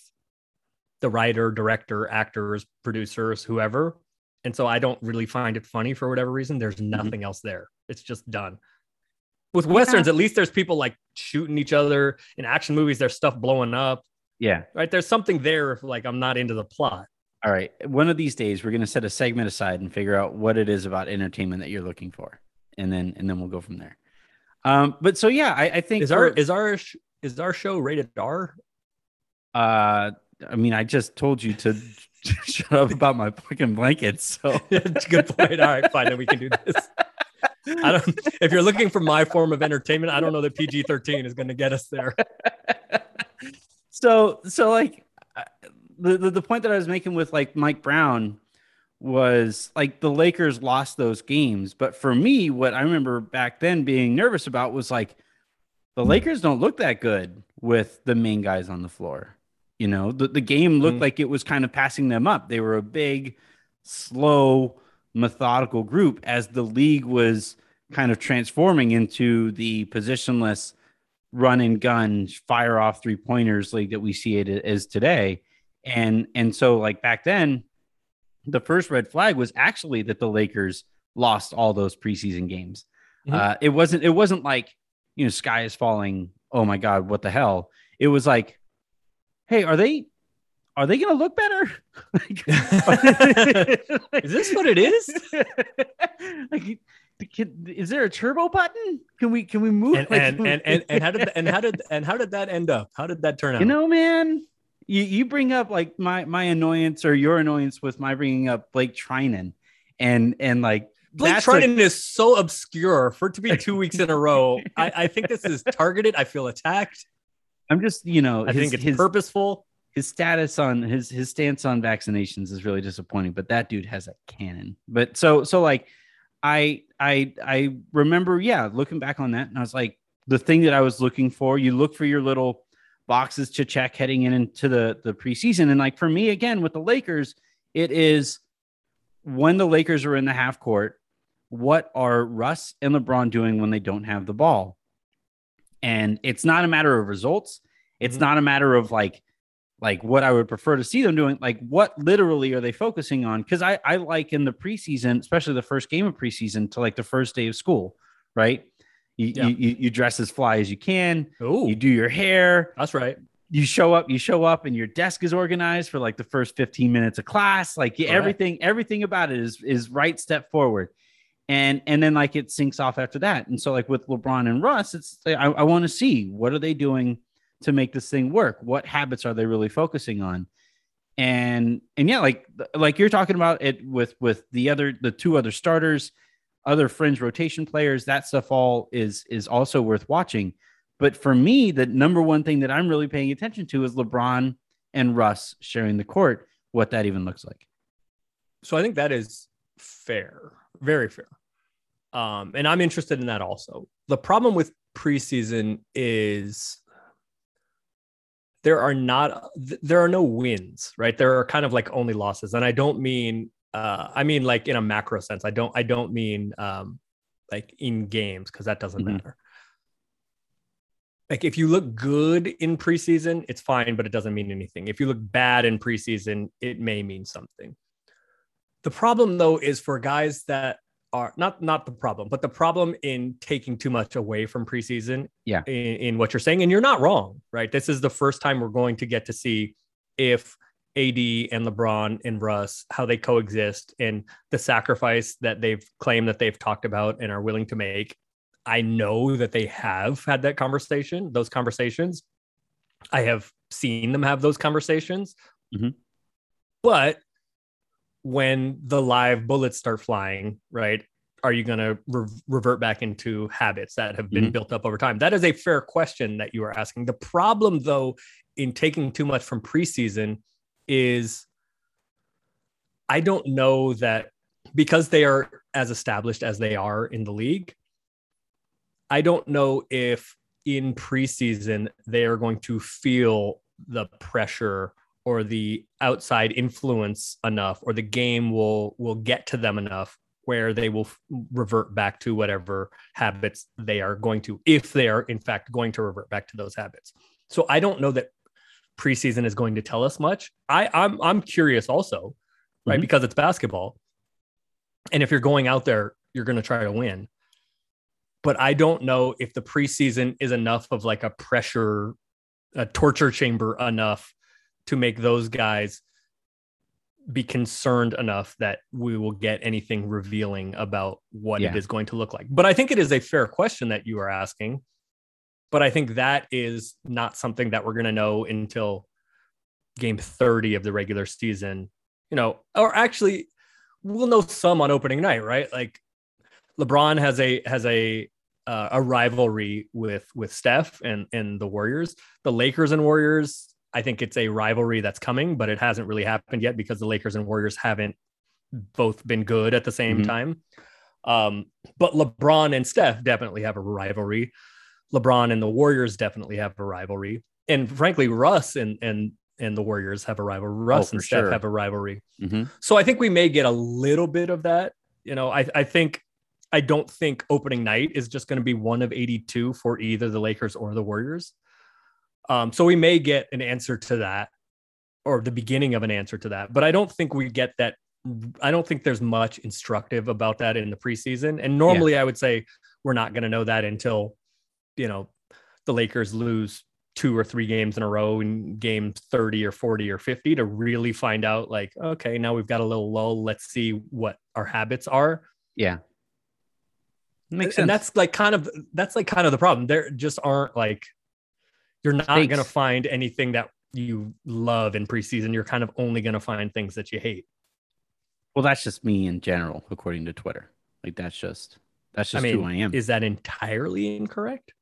the writer, director, actors, producers, whoever. And so I don't really find it funny for whatever reason. There's mm-hmm. nothing mm-hmm. else there. It's just done. With westerns, yeah. at least there's people like shooting each other. In action movies, there's stuff blowing up. Yeah. Right. There's something there if like I'm not into the plot. All right. One of these days we're gonna set a segment aside and figure out what it is about entertainment that you're looking for. And then and then we'll go from there. Um, but so yeah, I, I think is our is our is our show rated R? Uh I mean, I just told you to shut up about my fucking blankets. So good point. All right, fine. Then we can do this. I don't. If you're looking for my form of entertainment, I don't know that PG-13 is going to get us there. So, so like the, the the point that I was making with like Mike Brown was like the Lakers lost those games, but for me, what I remember back then being nervous about was like the Lakers don't look that good with the main guys on the floor. You know, the, the game looked mm-hmm. like it was kind of passing them up. They were a big, slow, methodical group as the league was kind of transforming into the positionless run and gun, fire off three pointers league that we see it as today. And and so like back then, the first red flag was actually that the Lakers lost all those preseason games. Mm-hmm. Uh, it wasn't it wasn't like you know sky is falling. Oh my god, what the hell? It was like hey, are they are they going to look better? is this what it is? like, is there a turbo button? Can we can we move? And like, and, and, and, and how did and how did and how did that end up? How did that turn out? You know, man, you you bring up like my my annoyance or your annoyance with my bringing up Blake Treinen, and and like Blake Treinen is so obscure for it to be two weeks in a row. I, I think this is targeted. I feel attacked. I'm just, you know, I his, think it's his, purposeful. His status on his his stance on vaccinations is really disappointing, but that dude has a cannon. But so so like I I I remember, yeah, looking back on that, and I was like, the thing that I was looking for, you look for your little boxes to check heading in into the the preseason. And like for me, again, with the Lakers, it is when the Lakers are in the half court, what are Russ and LeBron doing when they don't have the ball? And it's not a matter of results. It's mm-hmm. not a matter of like like what I would prefer to see them doing. Like what literally are they focusing on? Because I I like in the preseason, especially the first game of preseason to like the first day of school, right? You, Yeah. you, you dress as fly as you can. Oh, You do your hair. that's right. You show up. You show up, and your desk is organized for like the first fifteen minutes of class. Like Correct. everything, everything about it is is right step forward, and and then like it sinks off after that. And so like with LeBron and Russ, it's I, I want to see what are they doing to make this thing work. What habits are they really focusing on? And and yeah, like like you're talking about it with with the other the two other starters, other fringe rotation players. That stuff all is is also worth watching. But for me, the number one thing that I'm really paying attention to is LeBron and Russ sharing the court. What that even looks like. So I think that is fair, very fair. Um, and I'm interested in that also. The problem with preseason is there are not there are no wins, right? There are kind of like only losses, and I don't mean uh, I mean like in a macro sense. I don't I don't mean um, like in games because that doesn't Mhm. matter. Like if you look good in preseason, it's fine, but it doesn't mean anything. If you look bad in preseason, it may mean something. The problem though is for guys that are not not the problem, but the problem in taking too much away from preseason. Yeah. In, in what you're saying, and you're not wrong, right? This is the first time we're going to get to see if AD and LeBron and Russ how they coexist and the sacrifice that they've claimed that they've talked about and are willing to make. I know that they have had that conversation, those conversations. I have seen them have those conversations. Mhm. But when the live bullets start flying, right? Are you going to re- revert back into habits that have been Mhm. built up over time? That is a fair question that you are asking. The problem, though, in taking too much from preseason is I don't know that because they are as established as they are in the league, I don't know if in preseason they are going to feel the pressure or the outside influence enough or the game will will get to them enough where they will revert back to whatever habits they are going to if they are in fact going to revert back to those habits. So I don't know that preseason is going to tell us much. I I'm I'm curious also, right? Mhm. Because it's basketball. And if you're going out there, you're going to try to win. But I don't know if the preseason is enough of like a pressure, a torture chamber enough to make those guys be concerned enough that we will get anything revealing about what Yeah. it is going to look like. But I think it is a fair question that you are asking. But I think that is not something that we're going to know until game 30 of the regular season, you know, or actually we'll know some on opening night, right? Like LeBron has a has a uh, a rivalry with with Steph and and the Warriors. The Lakers and Warriors, I think it's a rivalry that's coming, but it hasn't really happened yet because the Lakers and Warriors haven't both been good at the same Mhm. time. Um, but LeBron and Steph definitely have a rivalry. LeBron and the Warriors definitely have a rivalry, and frankly, Russ and and and the Warriors have a rivalry. Russ for and Steph sure. have a rivalry. Mhm. So I think we may get a little bit of that. You know, I, I think I don't think opening night is just going to be one of 82 for either the Lakers or the Warriors. Um, so we may get an answer to that or the beginning of an answer to that, but I don't think we get that. I don't think there's much instructive about that in the preseason. And normally I would say we're not going to know that until, you know, the Lakers lose two or three games in a row in game 30 or 40 or 50 to really find out like okay now we've got a little lull let's see what our habits are Yeah. Makes sense. and that's like kind of that's like kind of the problem there just aren't like you're not going to find anything that you love in preseason you're kind of only going to find things that you hate well, that's just me in general, according to Twitter. Like that's just that's i just mean who I am. is that entirely incorrect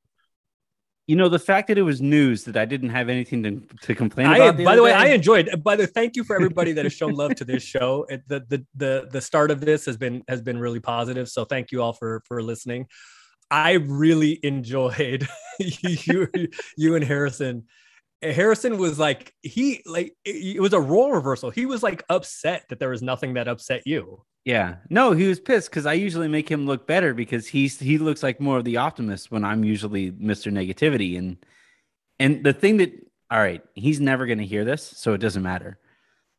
you know, the fact that it was news that I didn't have anything to, to complain I, about. by the way, day- I enjoyed. By the thank you for everybody that has shown love to this show. It, the, the the the start of this has been has been really positive. So thank you all for for listening. I really enjoyed you you and Harrison. Harrison was like he like it, was a role reversal. He was like upset that there was nothing that upset you. Yeah. No, he was pissed because I usually make him look better because he's he looks like more of the optimist when I'm usually Mr. Negativity. And and the thing that all right, he's never gonna hear this, so it doesn't matter.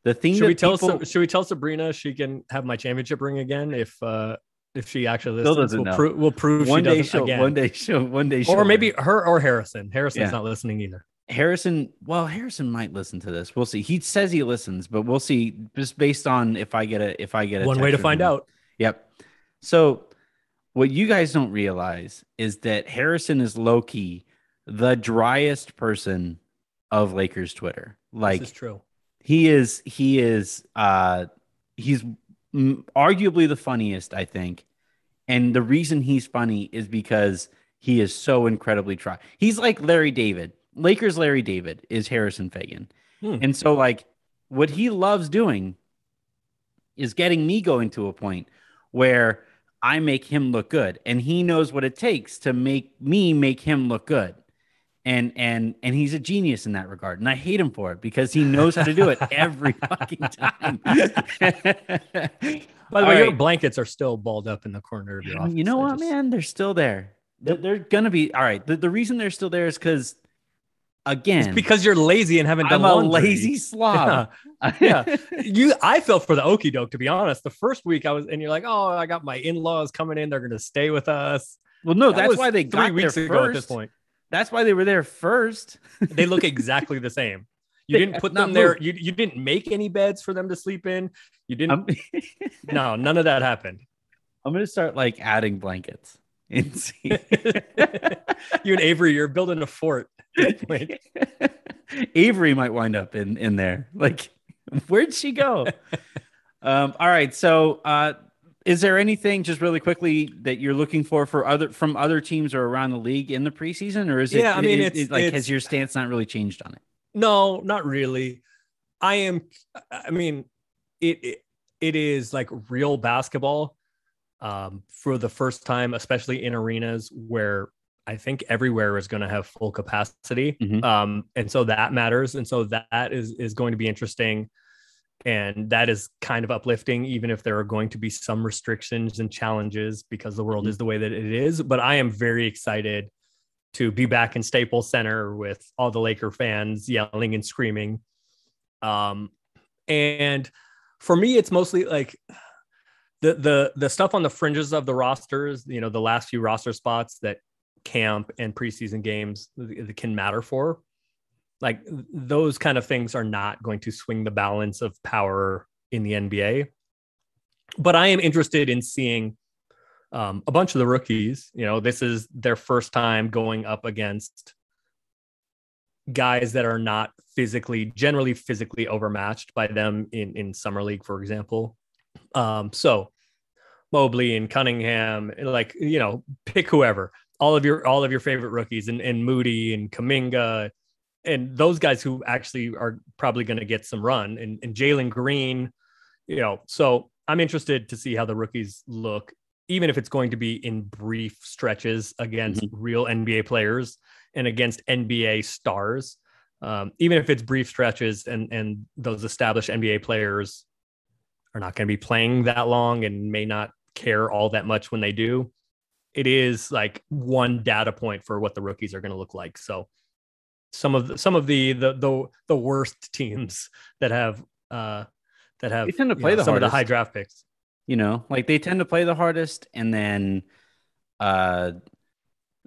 The thing Should that we tell people, should we tell Sabrina she can have my championship ring again if uh if she actually Still listens. doesn't We'll, pro- we'll prove one day she'll again. one day she'll one day she'll or maybe her or Harrison. Harrison's Yeah. not listening either. Harrison, well, Harrison might listen to this. We'll see. He says he listens, but we'll see just based on if I get a if I get a One way to find him. out. Yep. So what you guys don't realize is that Harrison is low key the driest person of Lakers Twitter. Like this is true. he is he is uh he's arguably the funniest i think and the reason he's funny is because he is so incredibly try he's like larry david. Lakers larry david is harrison faigen. Hmm. and so like what he loves doing is getting me going to a point where i make him look good. And he knows what it takes to make me make him look good and and and he's a genius in that regard and i hate him for it because he knows how to do it every fucking time By the way, your blankets are still balled up in the corner of your office. you know what just- man they're still there they're, they're gonna be all right the, the reason they're still there is because again It's because you're lazy and haven't done i'm a laundry. lazy slob Yeah. you I felt for the okey doke to be honest. The first week I was and you're like, oh, I got my in-laws coming in, they're gonna stay with us. well no That that's why they three weeks ago first at this point. That's why they were there first They look exactly the same. You didn't put them there. You, you didn't make any beds for them to sleep in. You didn't. No, none of that happened. I'm gonna start like adding blankets and see you and Avery, you're building a fort. at this point. Avery might wind up in in there. Like, where'd she go? um, all right. So, uh, is there anything just really quickly that you're looking for for other from other teams or around the league in the preseason, or is it? Yeah, I mean, it- it's- it- like it's- has your stance not really changed on it? No, not really. I am. I mean, it it, it is like real basketball um, for the first time, especially in arenas where I think everywhere is going to have full capacity, Mhm. um, and so that matters. And so that is is going to be interesting, and that is kind of uplifting, even if there are going to be some restrictions and challenges because the world Mhm. is the way that it is. But I am very excited to be back in Staples Center with all the Laker fans yelling and screaming. Um, and for me, it's mostly like the the the stuff on the fringes of the rosters. You know, the last few roster spots that camp and preseason games can matter for. Like those kind of things are not going to swing the balance of power in the NBA. But I am interested in seeing um, a bunch of the rookies. You know, this is their first time going up against guys that are not physically, generally physically overmatched by them in in summer league, for example. Um, so Mobley and Cunningham, like you know, pick whoever, all of your all of your favorite rookies, and, and Moody and Kuminga, and those guys who actually are probably going to get some run, and, and Jalen Green, you know. So I'm interested to see how the rookies look, even if it's going to be in brief stretches against real NBA players and against NBA stars. Um, even if it's brief stretches and and those established NBA players are not going to be playing that long and may not care all that much when they do. It is like one data point for what the rookies are going to look like. So some of the, some of the the the, the worst teams that have uh that have They tend to you play know, the some of the high draft picks. You know, like they tend to play the hardest, and then uh,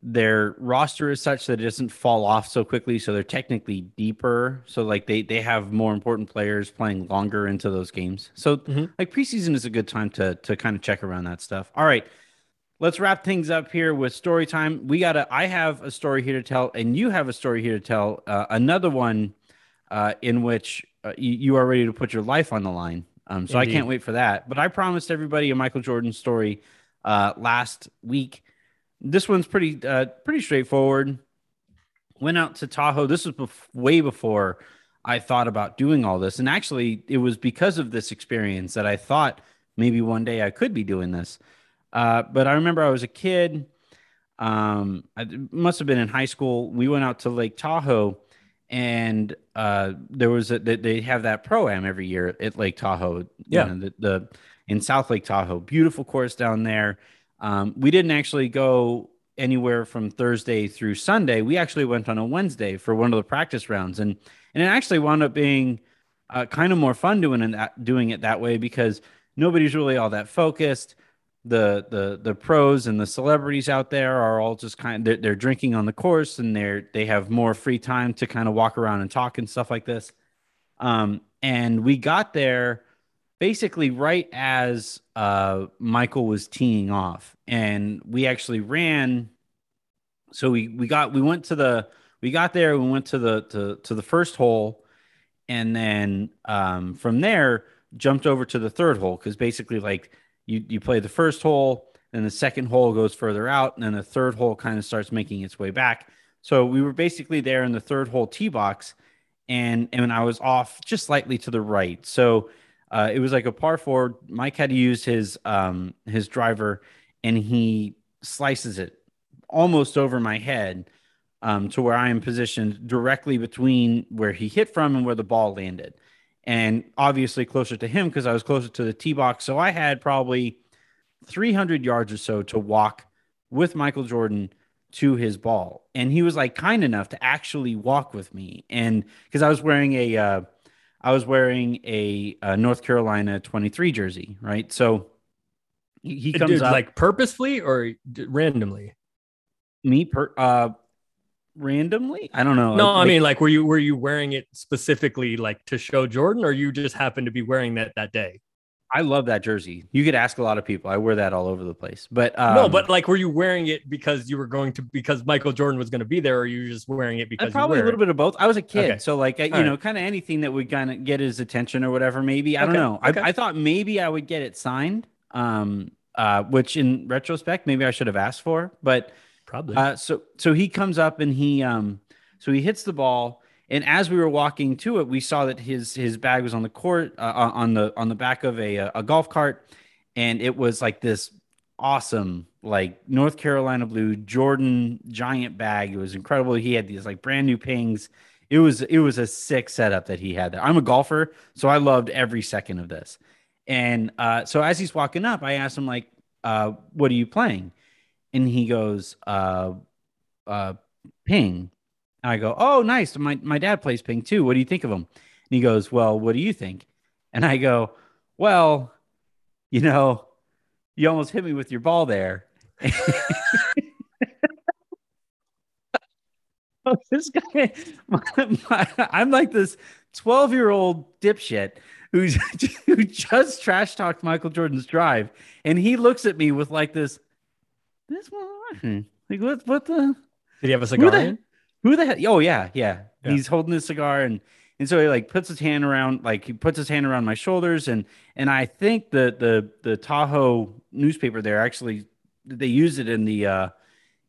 their roster is such that it doesn't fall off so quickly. So they're technically deeper. So like they they have more important players playing longer into those games. So Mhm. like preseason is a good time to to kind of check around that stuff. All right. Let's wrap things up here with story time. We got to I have a story here to tell, and you have a story here to tell. Uh, another one uh, in which uh, you, you are ready to put your life on the line. Um, so I can't wait for that. But I promised everybody a Michael Jordan story uh, last week. This one's pretty uh, pretty straightforward. Went out to Tahoe. This was bef- way before I thought about doing all this, and actually, it was because of this experience that I thought maybe one day I could be doing this. Uh, but I remember I was a kid. Um, I must have been in high school. We went out to Lake Tahoe, and uh, there was a they, they have that pro am every year at Lake Tahoe. you Yeah. know, the, the in South Lake Tahoe, beautiful course down there. Um, we didn't actually go anywhere from Thursday through Sunday. We actually went on a Wednesday for one of the practice rounds, and and it actually wound up being uh, kind of more fun doing it that, doing it that way because nobody's really all that focused. The the the pros and the celebrities out there are all just kind of they're, they're drinking on the course and they're they have more free time to kind of walk around and talk and stuff like this. Um and we got there basically right as uh michael was teeing off and we actually ran. So we we got we went to the we got there we went to the to, to the first hole and then um from there jumped over to the third hole because basically like you you play the first hole, and the second hole goes further out, and then the third hole kind of starts making its way back. So we were basically there in the third hole tee box, and and I was off just slightly to the right. So uh, it was like a par four. Mike had to use his um, his driver, and he slices it almost over my head um, to where I am positioned directly between where he hit from and where the ball landed and obviously closer to him because I was closer to the tee box. So I had probably 300 yards or so to walk with Michael Jordan to his ball. And he was like kind enough to actually walk with me. And because I was wearing a, uh, I was wearing a, a, North Carolina 23 jersey, right? So he, comes Dude, up like purposefully or randomly. Me per uh randomly? I don't know. No, I mean like were you were you wearing it specifically like to show Jordan or you just happened to be wearing that that day? I love that jersey. You could ask a lot of people. I wear that all over the place. But um, no, but like, were you wearing it because you were going to because Michael Jordan was going to be there, or you just wearing it because probably a little it? bit of both. I was a kid, okay. so like, I, you know, kind of anything that would kind of get his attention or whatever. Maybe I okay. don't know. Okay. I, I, thought maybe I would get it signed, um, uh, which in retrospect maybe I should have asked for, but Probably. Uh, so so he comes up and he um so he hits the ball and as we were walking to it we saw that his his bag was on the court uh, on the on the back of a a golf cart and it was like this awesome like North Carolina blue Jordan giant bag. It was incredible. He had these like brand new pings. It was it was a sick setup that he had there. I'm a golfer, so I loved every second of this. And uh, so as he's walking up, I asked him like, uh, "What are you playing?" And he goes, uh, uh, ping. I go, oh, nice. My, my dad plays ping too. What do you think of him? And he goes, well, what do you think? And I go, well, you know, you almost hit me with your ball there. this guy, my, my, I'm like this 12 year old dipshit who's who just trash talked Michael Jordan's drive, and he looks at me with like this this one, like what? What the? Did he have a cigar? Who the, who the hell? Oh yeah, yeah, yeah. He's holding his cigar and and so he like puts his hand around, like he puts his hand around my shoulders, and and I think the the the Tahoe newspaper there actually they use it in the uh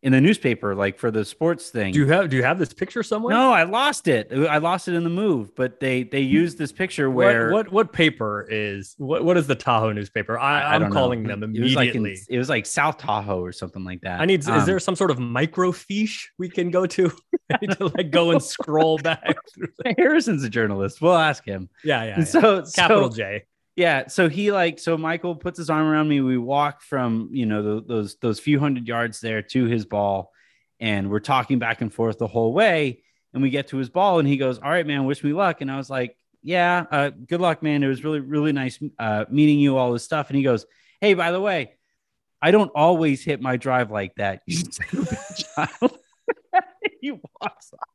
in the newspaper, like for the sports thing. Do you have Do you have this picture somewhere? No, I lost it. I lost it in the move. But they they used this picture where what what, what paper is what what is the Tahoe newspaper? I, am calling know. them immediately. It was, like in, it was like South Tahoe or something like that. I need. Um, is there some sort of microfiche we can go to? to like go and scroll back. Harrison's a journalist. We'll ask him. Yeah, yeah. yeah. So capital so, J yeah so he like so michael puts his arm around me. We walk from you know the, those those few hundred yards there to his ball and we're talking back and forth the whole way and we get to his ball and he goes all right man wish me luck. And i was like yeah uh, good luck man. It was really really nice uh, meeting you all this stuff. And he goes hey by the way i don't always hit my drive like that you he walks off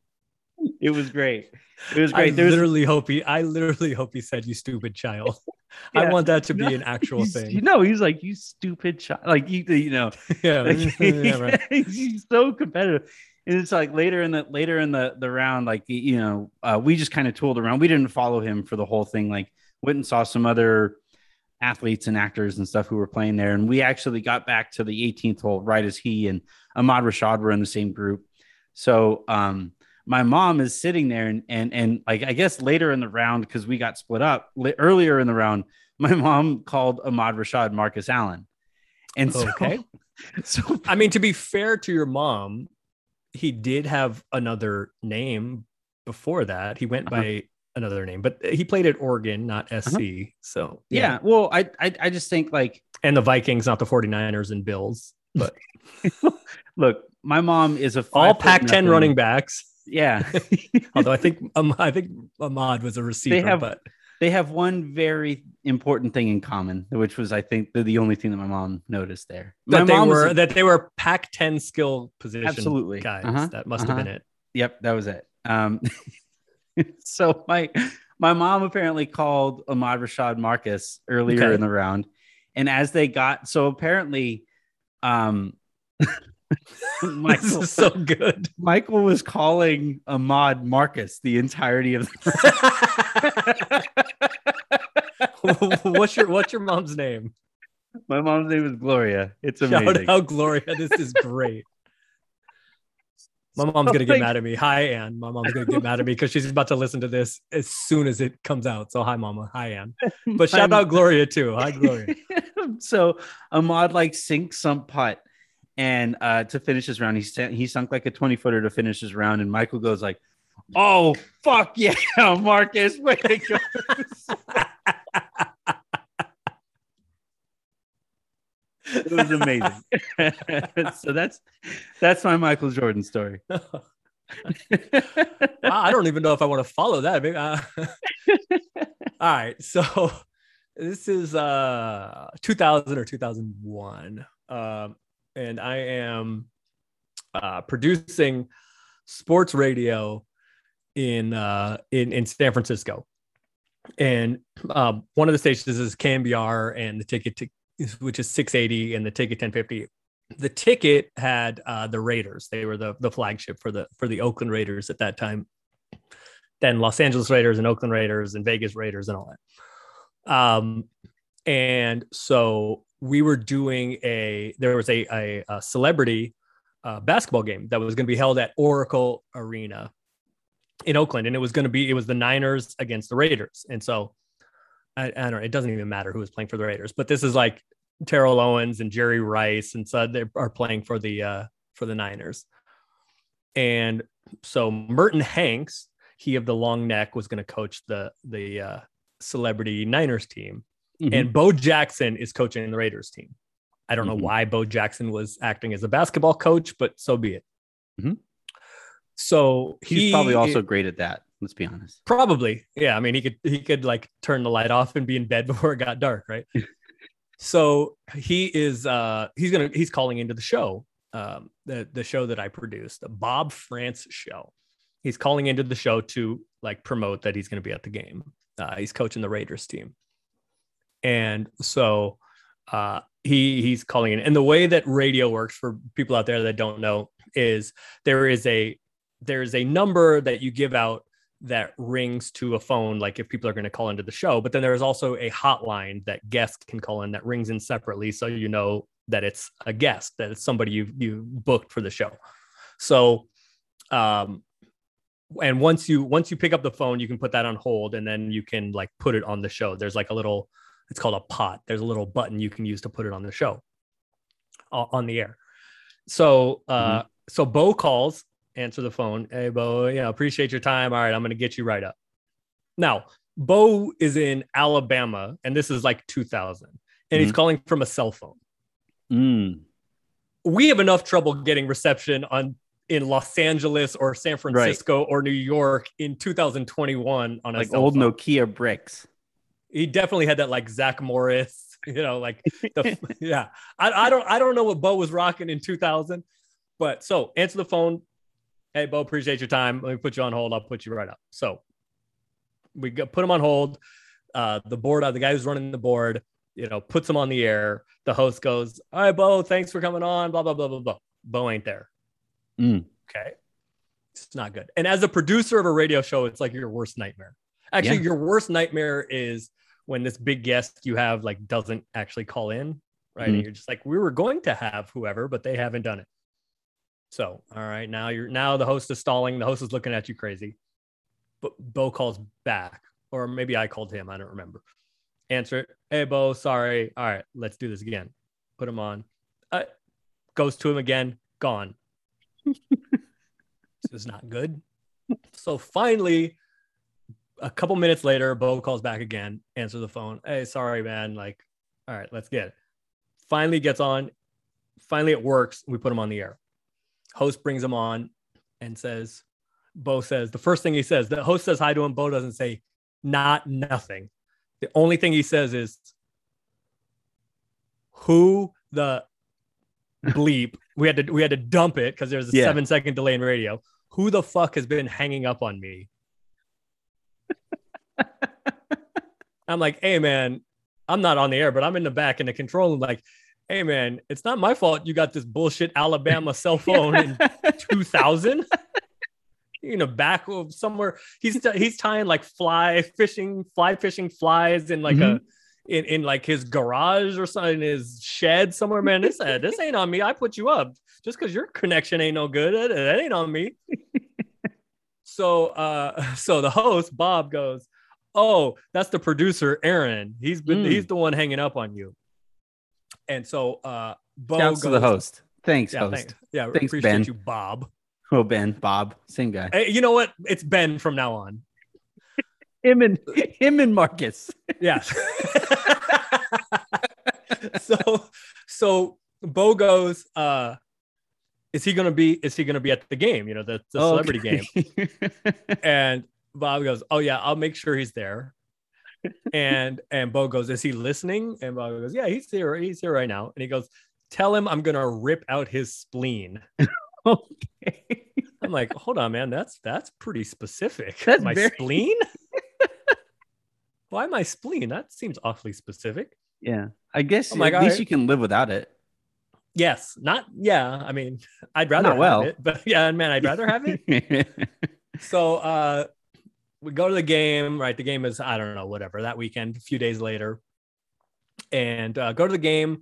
it was great. It was great. I literally hope he. I literally hope he said, "You stupid child." yeah. I want that to be an actual thing. You know, he's like, "You stupid child." Like you, you know, yeah, like, yeah right. he's so competitive. And it's like later in the later in the the round, like you know, uh, we just kind of tooled around. We didn't follow him for the whole thing. Like went and saw some other athletes and actors and stuff who were playing there, and we actually got back to the 18th hole right as he and Ahmad Rashad were in the same group. So, um, my mom is sitting there and and and like I guess later in the round because we got split up earlier in the round, my mom called Ahmad Rashad Marcus Allen, and so, okay. So I mean, to be fair to your mom, he did have another name before that. He went uh-huh. by another name, but he played at Oregon, not SC. Uh-huh. So yeah. yeah. Well, I, I I just think like and the Vikings, not the 49ers and Bills, but look, my mom is a all Pac-10 running backs yeah. Although I think um, I think Ahmad was a receiver, they have, but they have one very important thing in common, which was, I think, the, the only thing that my mom noticed there. That my they mom were a- that they were Pac-10 skill position Absolutely. guys. Uh-huh, That must have been it. Yep, that was it. Um, so my my mom apparently called Ahmad Rashad Marcus earlier Okay. in the round, and as they got so apparently, um, Michael, so good. Michael was calling Ahmad Marcus the entirety of the. what's your what's your mom's name? my mom's name is Gloria. It's amazing. Shout out Gloria. This is great. My mom's gonna get mad at me. Hi, Ann. My mom's gonna get mad at me because she's about to listen to this as soon as it comes out. So hi, Mama. Hi, Ann. But shout out Gloria too. Hi, Gloria. so Ahmad like sinks some putt and uh to finish his round he sent he sunk like a 20 footer to finish his round and Michael goes like oh fuck yeah Marcus way to go. It was amazing. So that's that's my Michael Jordan story. I don't even know if I want to follow that. Maybe, uh, all right, so this is uh 2000 or 2001, um, and I am uh, producing sports radio in uh, in in San Francisco, and um, one of the stations is KNBR, and the ticket to, which is 680, and the ticket 1050 the ticket had uh, the Raiders. They were the the flagship for the for the Oakland Raiders at that time. Then Los Angeles Raiders and Oakland Raiders and Vegas Raiders and all that. Um, and so we were doing a there was a a, a celebrity uh, basketball game that was going to be held at Oracle Arena in Oakland, and it was going to be it was the Niners against the Raiders, and so I, I don't know. It doesn't even matter who was playing for the Raiders, but this is like Terrell Owens and Jerry Rice and so they are playing for the uh for the Niners. And so Merton Hanks, he of the long neck was going to coach the the uh celebrity Niners team Mhm. and Bo Jackson is coaching the Raiders team. I don't know Mhm. why Bo Jackson was acting as a basketball coach, but so be it. Mhm. So he's he probably also great at that let's be honest Probably. Yeah. I mean, he could he could like turn the light off and be in bed before it got dark, right? so he is uh he's gonna he's calling into the show, um, the the show that I produced, the Bob France show. He's calling into the show to like promote that he's gonna be at the game. Uh, he's coaching the Raiders team. And so uh he he's calling in. And the way that radio works for people out there that don't know is there is a there is a number that you give out that rings to a phone, like if people are going to call into the show. But then there is also a hotline that guests can call in that rings in separately, so you know that it's a guest, that it's somebody you you booked for the show. So, um, and once you once you pick up the phone, you can put that on hold, and then you can like put it on the show. There's like a little, it's called a pot. There's a little button you can use to put it on the show, on the air. So, uh, so Bo calls answer the phone. Hey, Bo, you know, appreciate your time. All right, I'm going to get you right up. Now, Bo is in Alabama, and this is like 2000, and he's Mhm. calling from a cell phone. Mm. We have enough trouble getting reception on in Los Angeles or San Francisco or New York in 2021 on a like old phone. Nokia bricks He definitely had that like Zach Morris, you know, like the yeah. I, I don't I don't know what Bo was rocking in 2000, but so answer the phone. Hey Bo, appreciate your time. Let me put you on hold. I'll put you right up. So we go, put him on hold. Uh, the board, uh, the guy who's running the board, you know, puts him on the air. The host goes, "All right, Bo, thanks for coming on." Blah blah blah blah blah. Bo ain't there. Mm. Okay, it's not good. And as a producer of a radio show, it's like your worst nightmare. Actually, Yeah. your worst nightmare is when this big guest you have like doesn't actually call in, right? And Mhm. you're just like, we were going to have whoever, but they haven't done it. So, all right, now you're now the host is stalling. The host is looking at you crazy. But Bo calls back, or maybe I called him. I don't remember. Answer it. Hey, Bo, sorry. All right, let's do this again. Put him on. Uh, goes to him again. Gone. this is not good. So finally, a couple minutes later, Bo calls back again, answer the phone. Hey, sorry, man. Like, all right, let's get it. Finally gets on. Finally, it works. We put him on the air. Host brings him on and says, Bo says, the first thing he says, the host says hi to him. Bo doesn't say not nothing. The only thing he says is, "Who the bleep?" we had to we had to dump it because there's a Yeah. seven second delay in radio. Who the fuck has been hanging up on me? I'm like, hey man, I'm not on the air, but I'm in the back in the control room. Like, hey man, it's not my fault you got this bullshit Alabama cell phone in 2000 in the back of somewhere he's he's tying like fly fishing fly fishing flies in like a in, in like his garage or something in his shed somewhere man. This uh, this ain't on me. I put you up. Just because your connection ain't no good that, that ain't on me. So uh so the host bob goes oh that's the producer aaron he's been Mm. he's the one hanging up on you and so uh bo Shouts to the host. Thanks, yeah, host. thank- yeah, Thanks, appreciate Ben. you, Bob. Oh, Ben, Bob, same guy. Hey, you know what? It's Ben from now on. Him and him and Marcus. Yeah. so, so Bo goes. Uh, is he gonna be? Is he gonna be at the game? You know, the, the Oh, celebrity game. game. And Bob goes, "Oh yeah, I'll make sure he's there." And and Bo goes, "Is he listening?" And Bob goes, "Yeah, he's here. He's here right now." And he goes, "Tell him I'm gonna rip out his spleen." okay. I'm like, hold on, man. That's that's pretty specific. That's my very- spleen. Why my spleen? That seems awfully specific. Yeah, I guess I'm like, at least alright. you can live without it. Yes, not yeah. I mean, I'd rather Not have well. it, but yeah, man, I'd rather have it. so uh we go to the game, right? The game is I don't know, whatever. That weekend, a few days later, and uh, go to the game.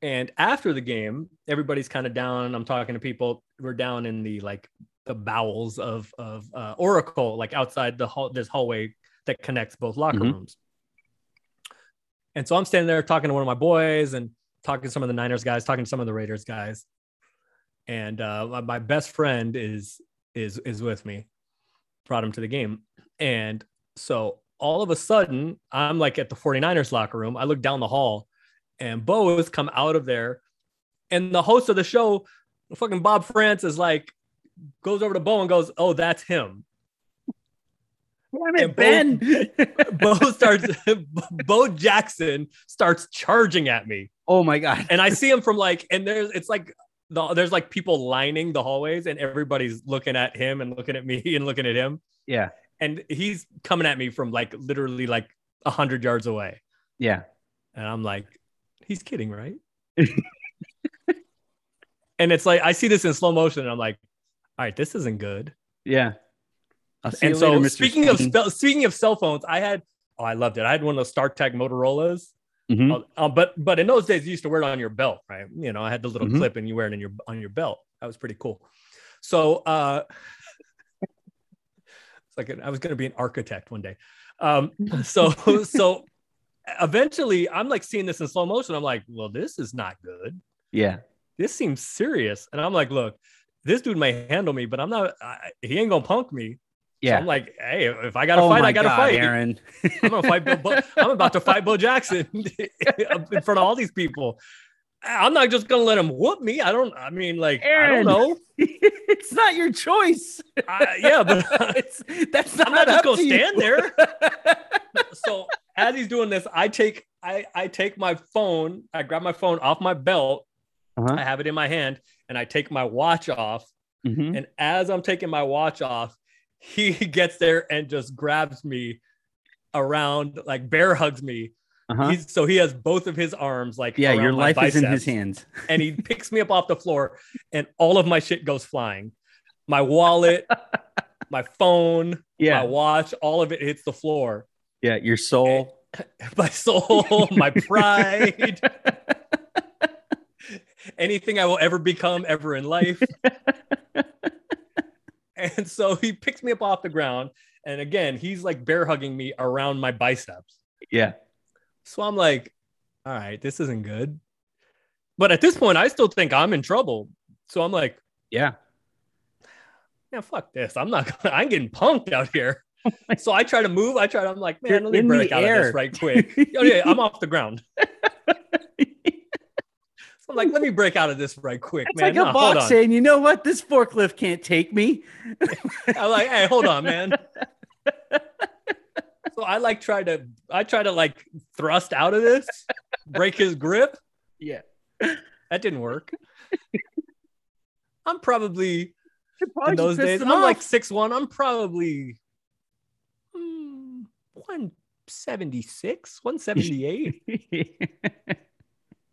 And after the game, everybody's kind of down. I'm talking to people. We're down in the like the bowels of of uh, Oracle, like outside the hall, this hallway that connects both locker Mhm. rooms. And so I'm standing there talking to one of my boys and talking to some of the Niners guys, talking to some of the Raiders guys. And uh, my best friend is is is with me. Brought him to the game. And so all of a sudden, I'm like at the 49ers locker room. I look down the hall and Bo has come out of there. And the host of the show, fucking Bob France, is like, goes over to Bo and goes, Oh, that's him. Damn it, Ben. Bo starts, Bo Jackson starts charging at me. oh my god. And I see him from like, and there's, it's like, the, there's like people lining the hallways and everybody's looking at him and looking at me and looking at him. Yeah, And he's coming at me from like literally like a hundred yards away. yeah. And I'm like, he's kidding, right? and it's like I see this in slow motion, and I'm like, all right, this isn't good. Yeah. And so later, speaking of speaking of cell phones, I had oh, I loved it. I had one of those StarTAC Motorola's. Mhm. Uh, uh, but but in those days, you used to wear it on your belt, right? You know, I had the little Mhm. clip, and you wear it in your on your belt. That was pretty cool. So uh, it's like I was going to be an architect one day. Um, so so eventually, I'm like seeing this in slow motion. I'm like, well, this is not good. yeah, This seems serious. And I'm like, look, this dude may handle me, but I'm not. I, he ain't gonna punk me. So yeah. I'm like, hey, if I gotta oh fight, I gotta God, fight. Aaron. I'm gonna fight. Bill, Bo- I'm about to fight Bo Jackson in front of all these people. I'm not just gonna let him whoop me. I don't. I mean, like, Aaron. I don't know. it's not your choice. I, yeah, but it's, that's not, I'm not just gonna to you. stand there. so as he's doing this, I take I I take my phone. I grab my phone off my belt. Uh-huh. I have it in my hand, and I take my watch off. Mhm. And as I'm taking my watch off, he gets there and just grabs me around, like bear hugs me. Uh-huh. He's, so he has both of his arms like Yeah, your life is in his hands. and he picks me up off the floor, and all of my shit goes flying. My wallet, my phone, yeah. my watch, all of it hits the floor. yeah. Your soul. My soul, my pride, anything I will ever become ever in life. and so he picks me up off the ground. And again, he's like bear hugging me around my biceps. Yeah, So I'm like, all right, this isn't good. But at this point, I still think I'm in trouble. So I'm like, yeah. yeah, fuck this. I'm not gonna, I'm getting punked out here. so I try to move. I try to, I'm like, man, You're let me break out of this right quick. oh, yeah, I'm off the ground. So I'm like, let me break out of this right quick, It's man. like a No, hold box saying, you know what? This forklift can't take me. I'm like, hey, hold on, man. So I like try to I try to like thrust out of this, break his grip. Yeah. That didn't work. I'm probably Probably in those days. I'm him like six one. I'm probably hmm, one seventy six, one seventy eight.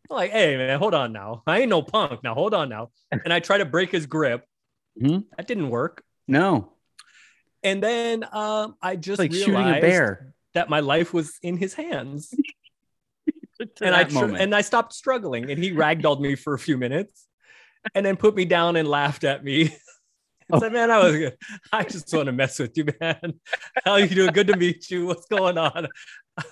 like, hey man, hold on now. I ain't no punk. Now hold on now. And I try to break his grip. Mhm. That didn't work. no, And then um, I just like shooting a realized bear. that my life was in his hands. And I tr- and I stopped struggling, and he ragdolled me for a few minutes, and then put me down and laughed at me. Oh. said, "Man, I was good. I just want to mess with you, man. How you doing? Good to meet you. What's going on?"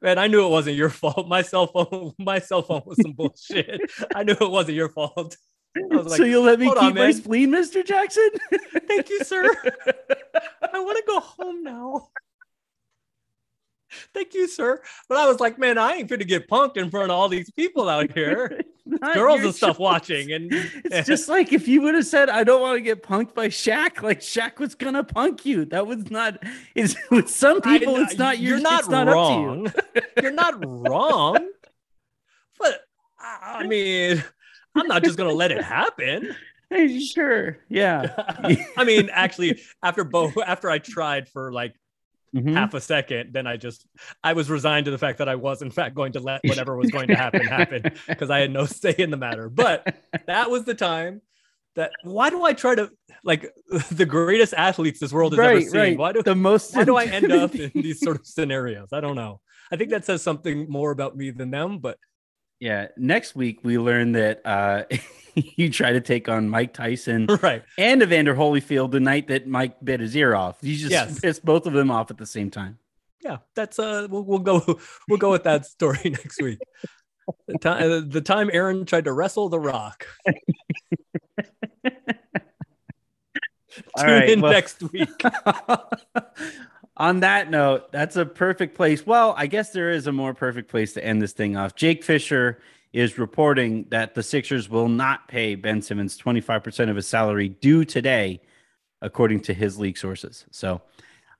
Man, I knew it wasn't your fault. My cell phone, my cell phone was some bullshit. I knew it wasn't your fault. Like, so you'll let me keep on, my man." spleen, Mr. Jackson? Thank you, sir. I want to go home now. Thank you, sir. But I was like, man, I ain't gonna get punked in front of all these people out here. Girls and stuff choice. watching. And It's just like if you would have said, "I don't want to get punked by Shaq," like Shaq was gonna punk you. That was not. It's with some people, I- it's not. You're not it's not Up wrong. You're not wrong. But I mean, I'm not just gonna let it happen. to sure. Yeah. I mean, actually, after both, after I tried for like Mhm. half a second, then I just I was resigned to the fact that I was in fact going to let whatever was going to happen happen because I had no say in the matter. But that was the time that why do I try to like the greatest athletes this world has ever seen? right. Why do the most. why do I end up in these sort of scenarios? I don't know. I think that says something more about me than them, but Yeah. Next week we learn that uh, you try to take on Mike Tyson right. and Evander Holyfield the night that Mike bit his ear off. You just Yes. pissed both of them off at the same time. Yeah, that's uh we'll, we'll go we'll go with that story next week. The time the time Aaron tried to wrestle the rock. Tune right, in well- next week. On that note, that's a perfect place. Well, I guess there is a more perfect place to end this thing off. Jake Fisher is reporting that the Sixers will not pay Ben Simmons 25% of his salary due today, according to his league sources. So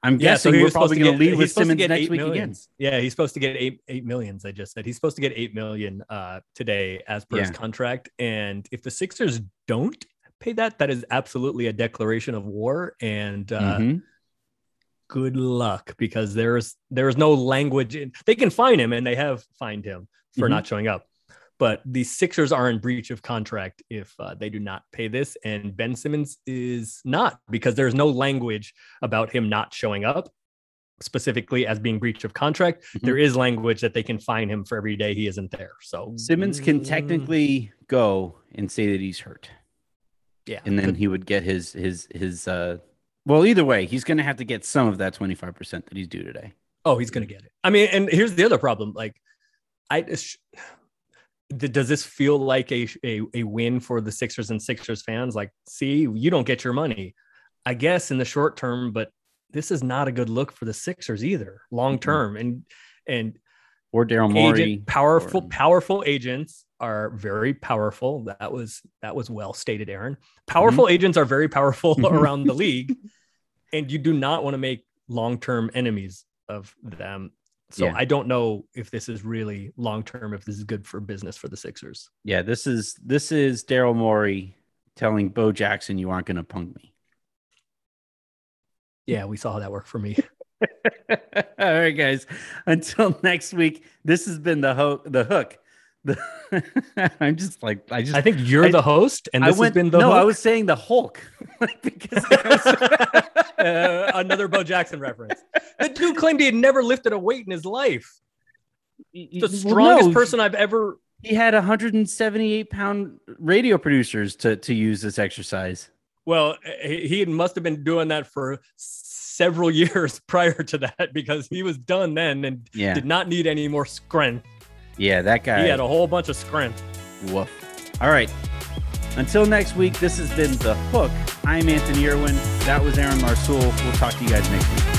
I'm Yeah, so guessing he we're probably going to lead with Simmons next week again. Yeah, he's supposed to get eight eight millions. I just said he's supposed to get eight million uh, today as per his contract. And if the Sixers don't pay that, that is absolutely a declaration of war. And uh, Mhm. Good luck because there's there's no language. In, they can fine him, and they have fined him for Mhm. not showing up. But the Sixers are in breach of contract if uh, they do not pay this, and Ben Simmons is not because there's no language about him not showing up specifically as being breach of contract. Mhm. There is language that they can fine him for every day he isn't there. So Simmons can mm, technically go and say that he's hurt. yeah, and then he would get his his his uh well either way he's going to have to get some of that 25% that he's due today Oh, he's gonna get it. I mean, and here's the other problem. Like, I th- does this feel like a, a a win for the Sixers and Sixers fans? Like, see, you don't get your money. I guess in the short term, but this is not a good look for the Sixers either, long term. And and or Daryl Morey agent, powerful, or- powerful agents are very powerful. That was that was well stated, Aaron. Mm-hmm. Powerful agents are very powerful around the league, and you do not want to make long term enemies of them. So Yeah. I don't know if this is really long term. If this is good for business for the Sixers. yeah this is this is Daryl Morey telling Bo Jackson you aren't going to punk me Yeah, we saw how that worked for me. all right guys until next week this has been the ho- the hook I'm just like I just I think you're I- the host, and I this went has been the no I was saying the Hulk because uh, another Bo Jackson reference. The dude claimed he had never lifted a weight in his life. The Well, strongest no, person I've ever he had 178 pound radio producers to to use this exercise Well, he, he must have been doing that for several years prior to that because he was done then and yeah did not need any more strength. Yeah that guy He had a whole bunch of strength. Woof. All right. Until next week, this has been The Hook. I'm Anthony Irwin. That was Aaron Larsuel. We'll talk to you guys next week.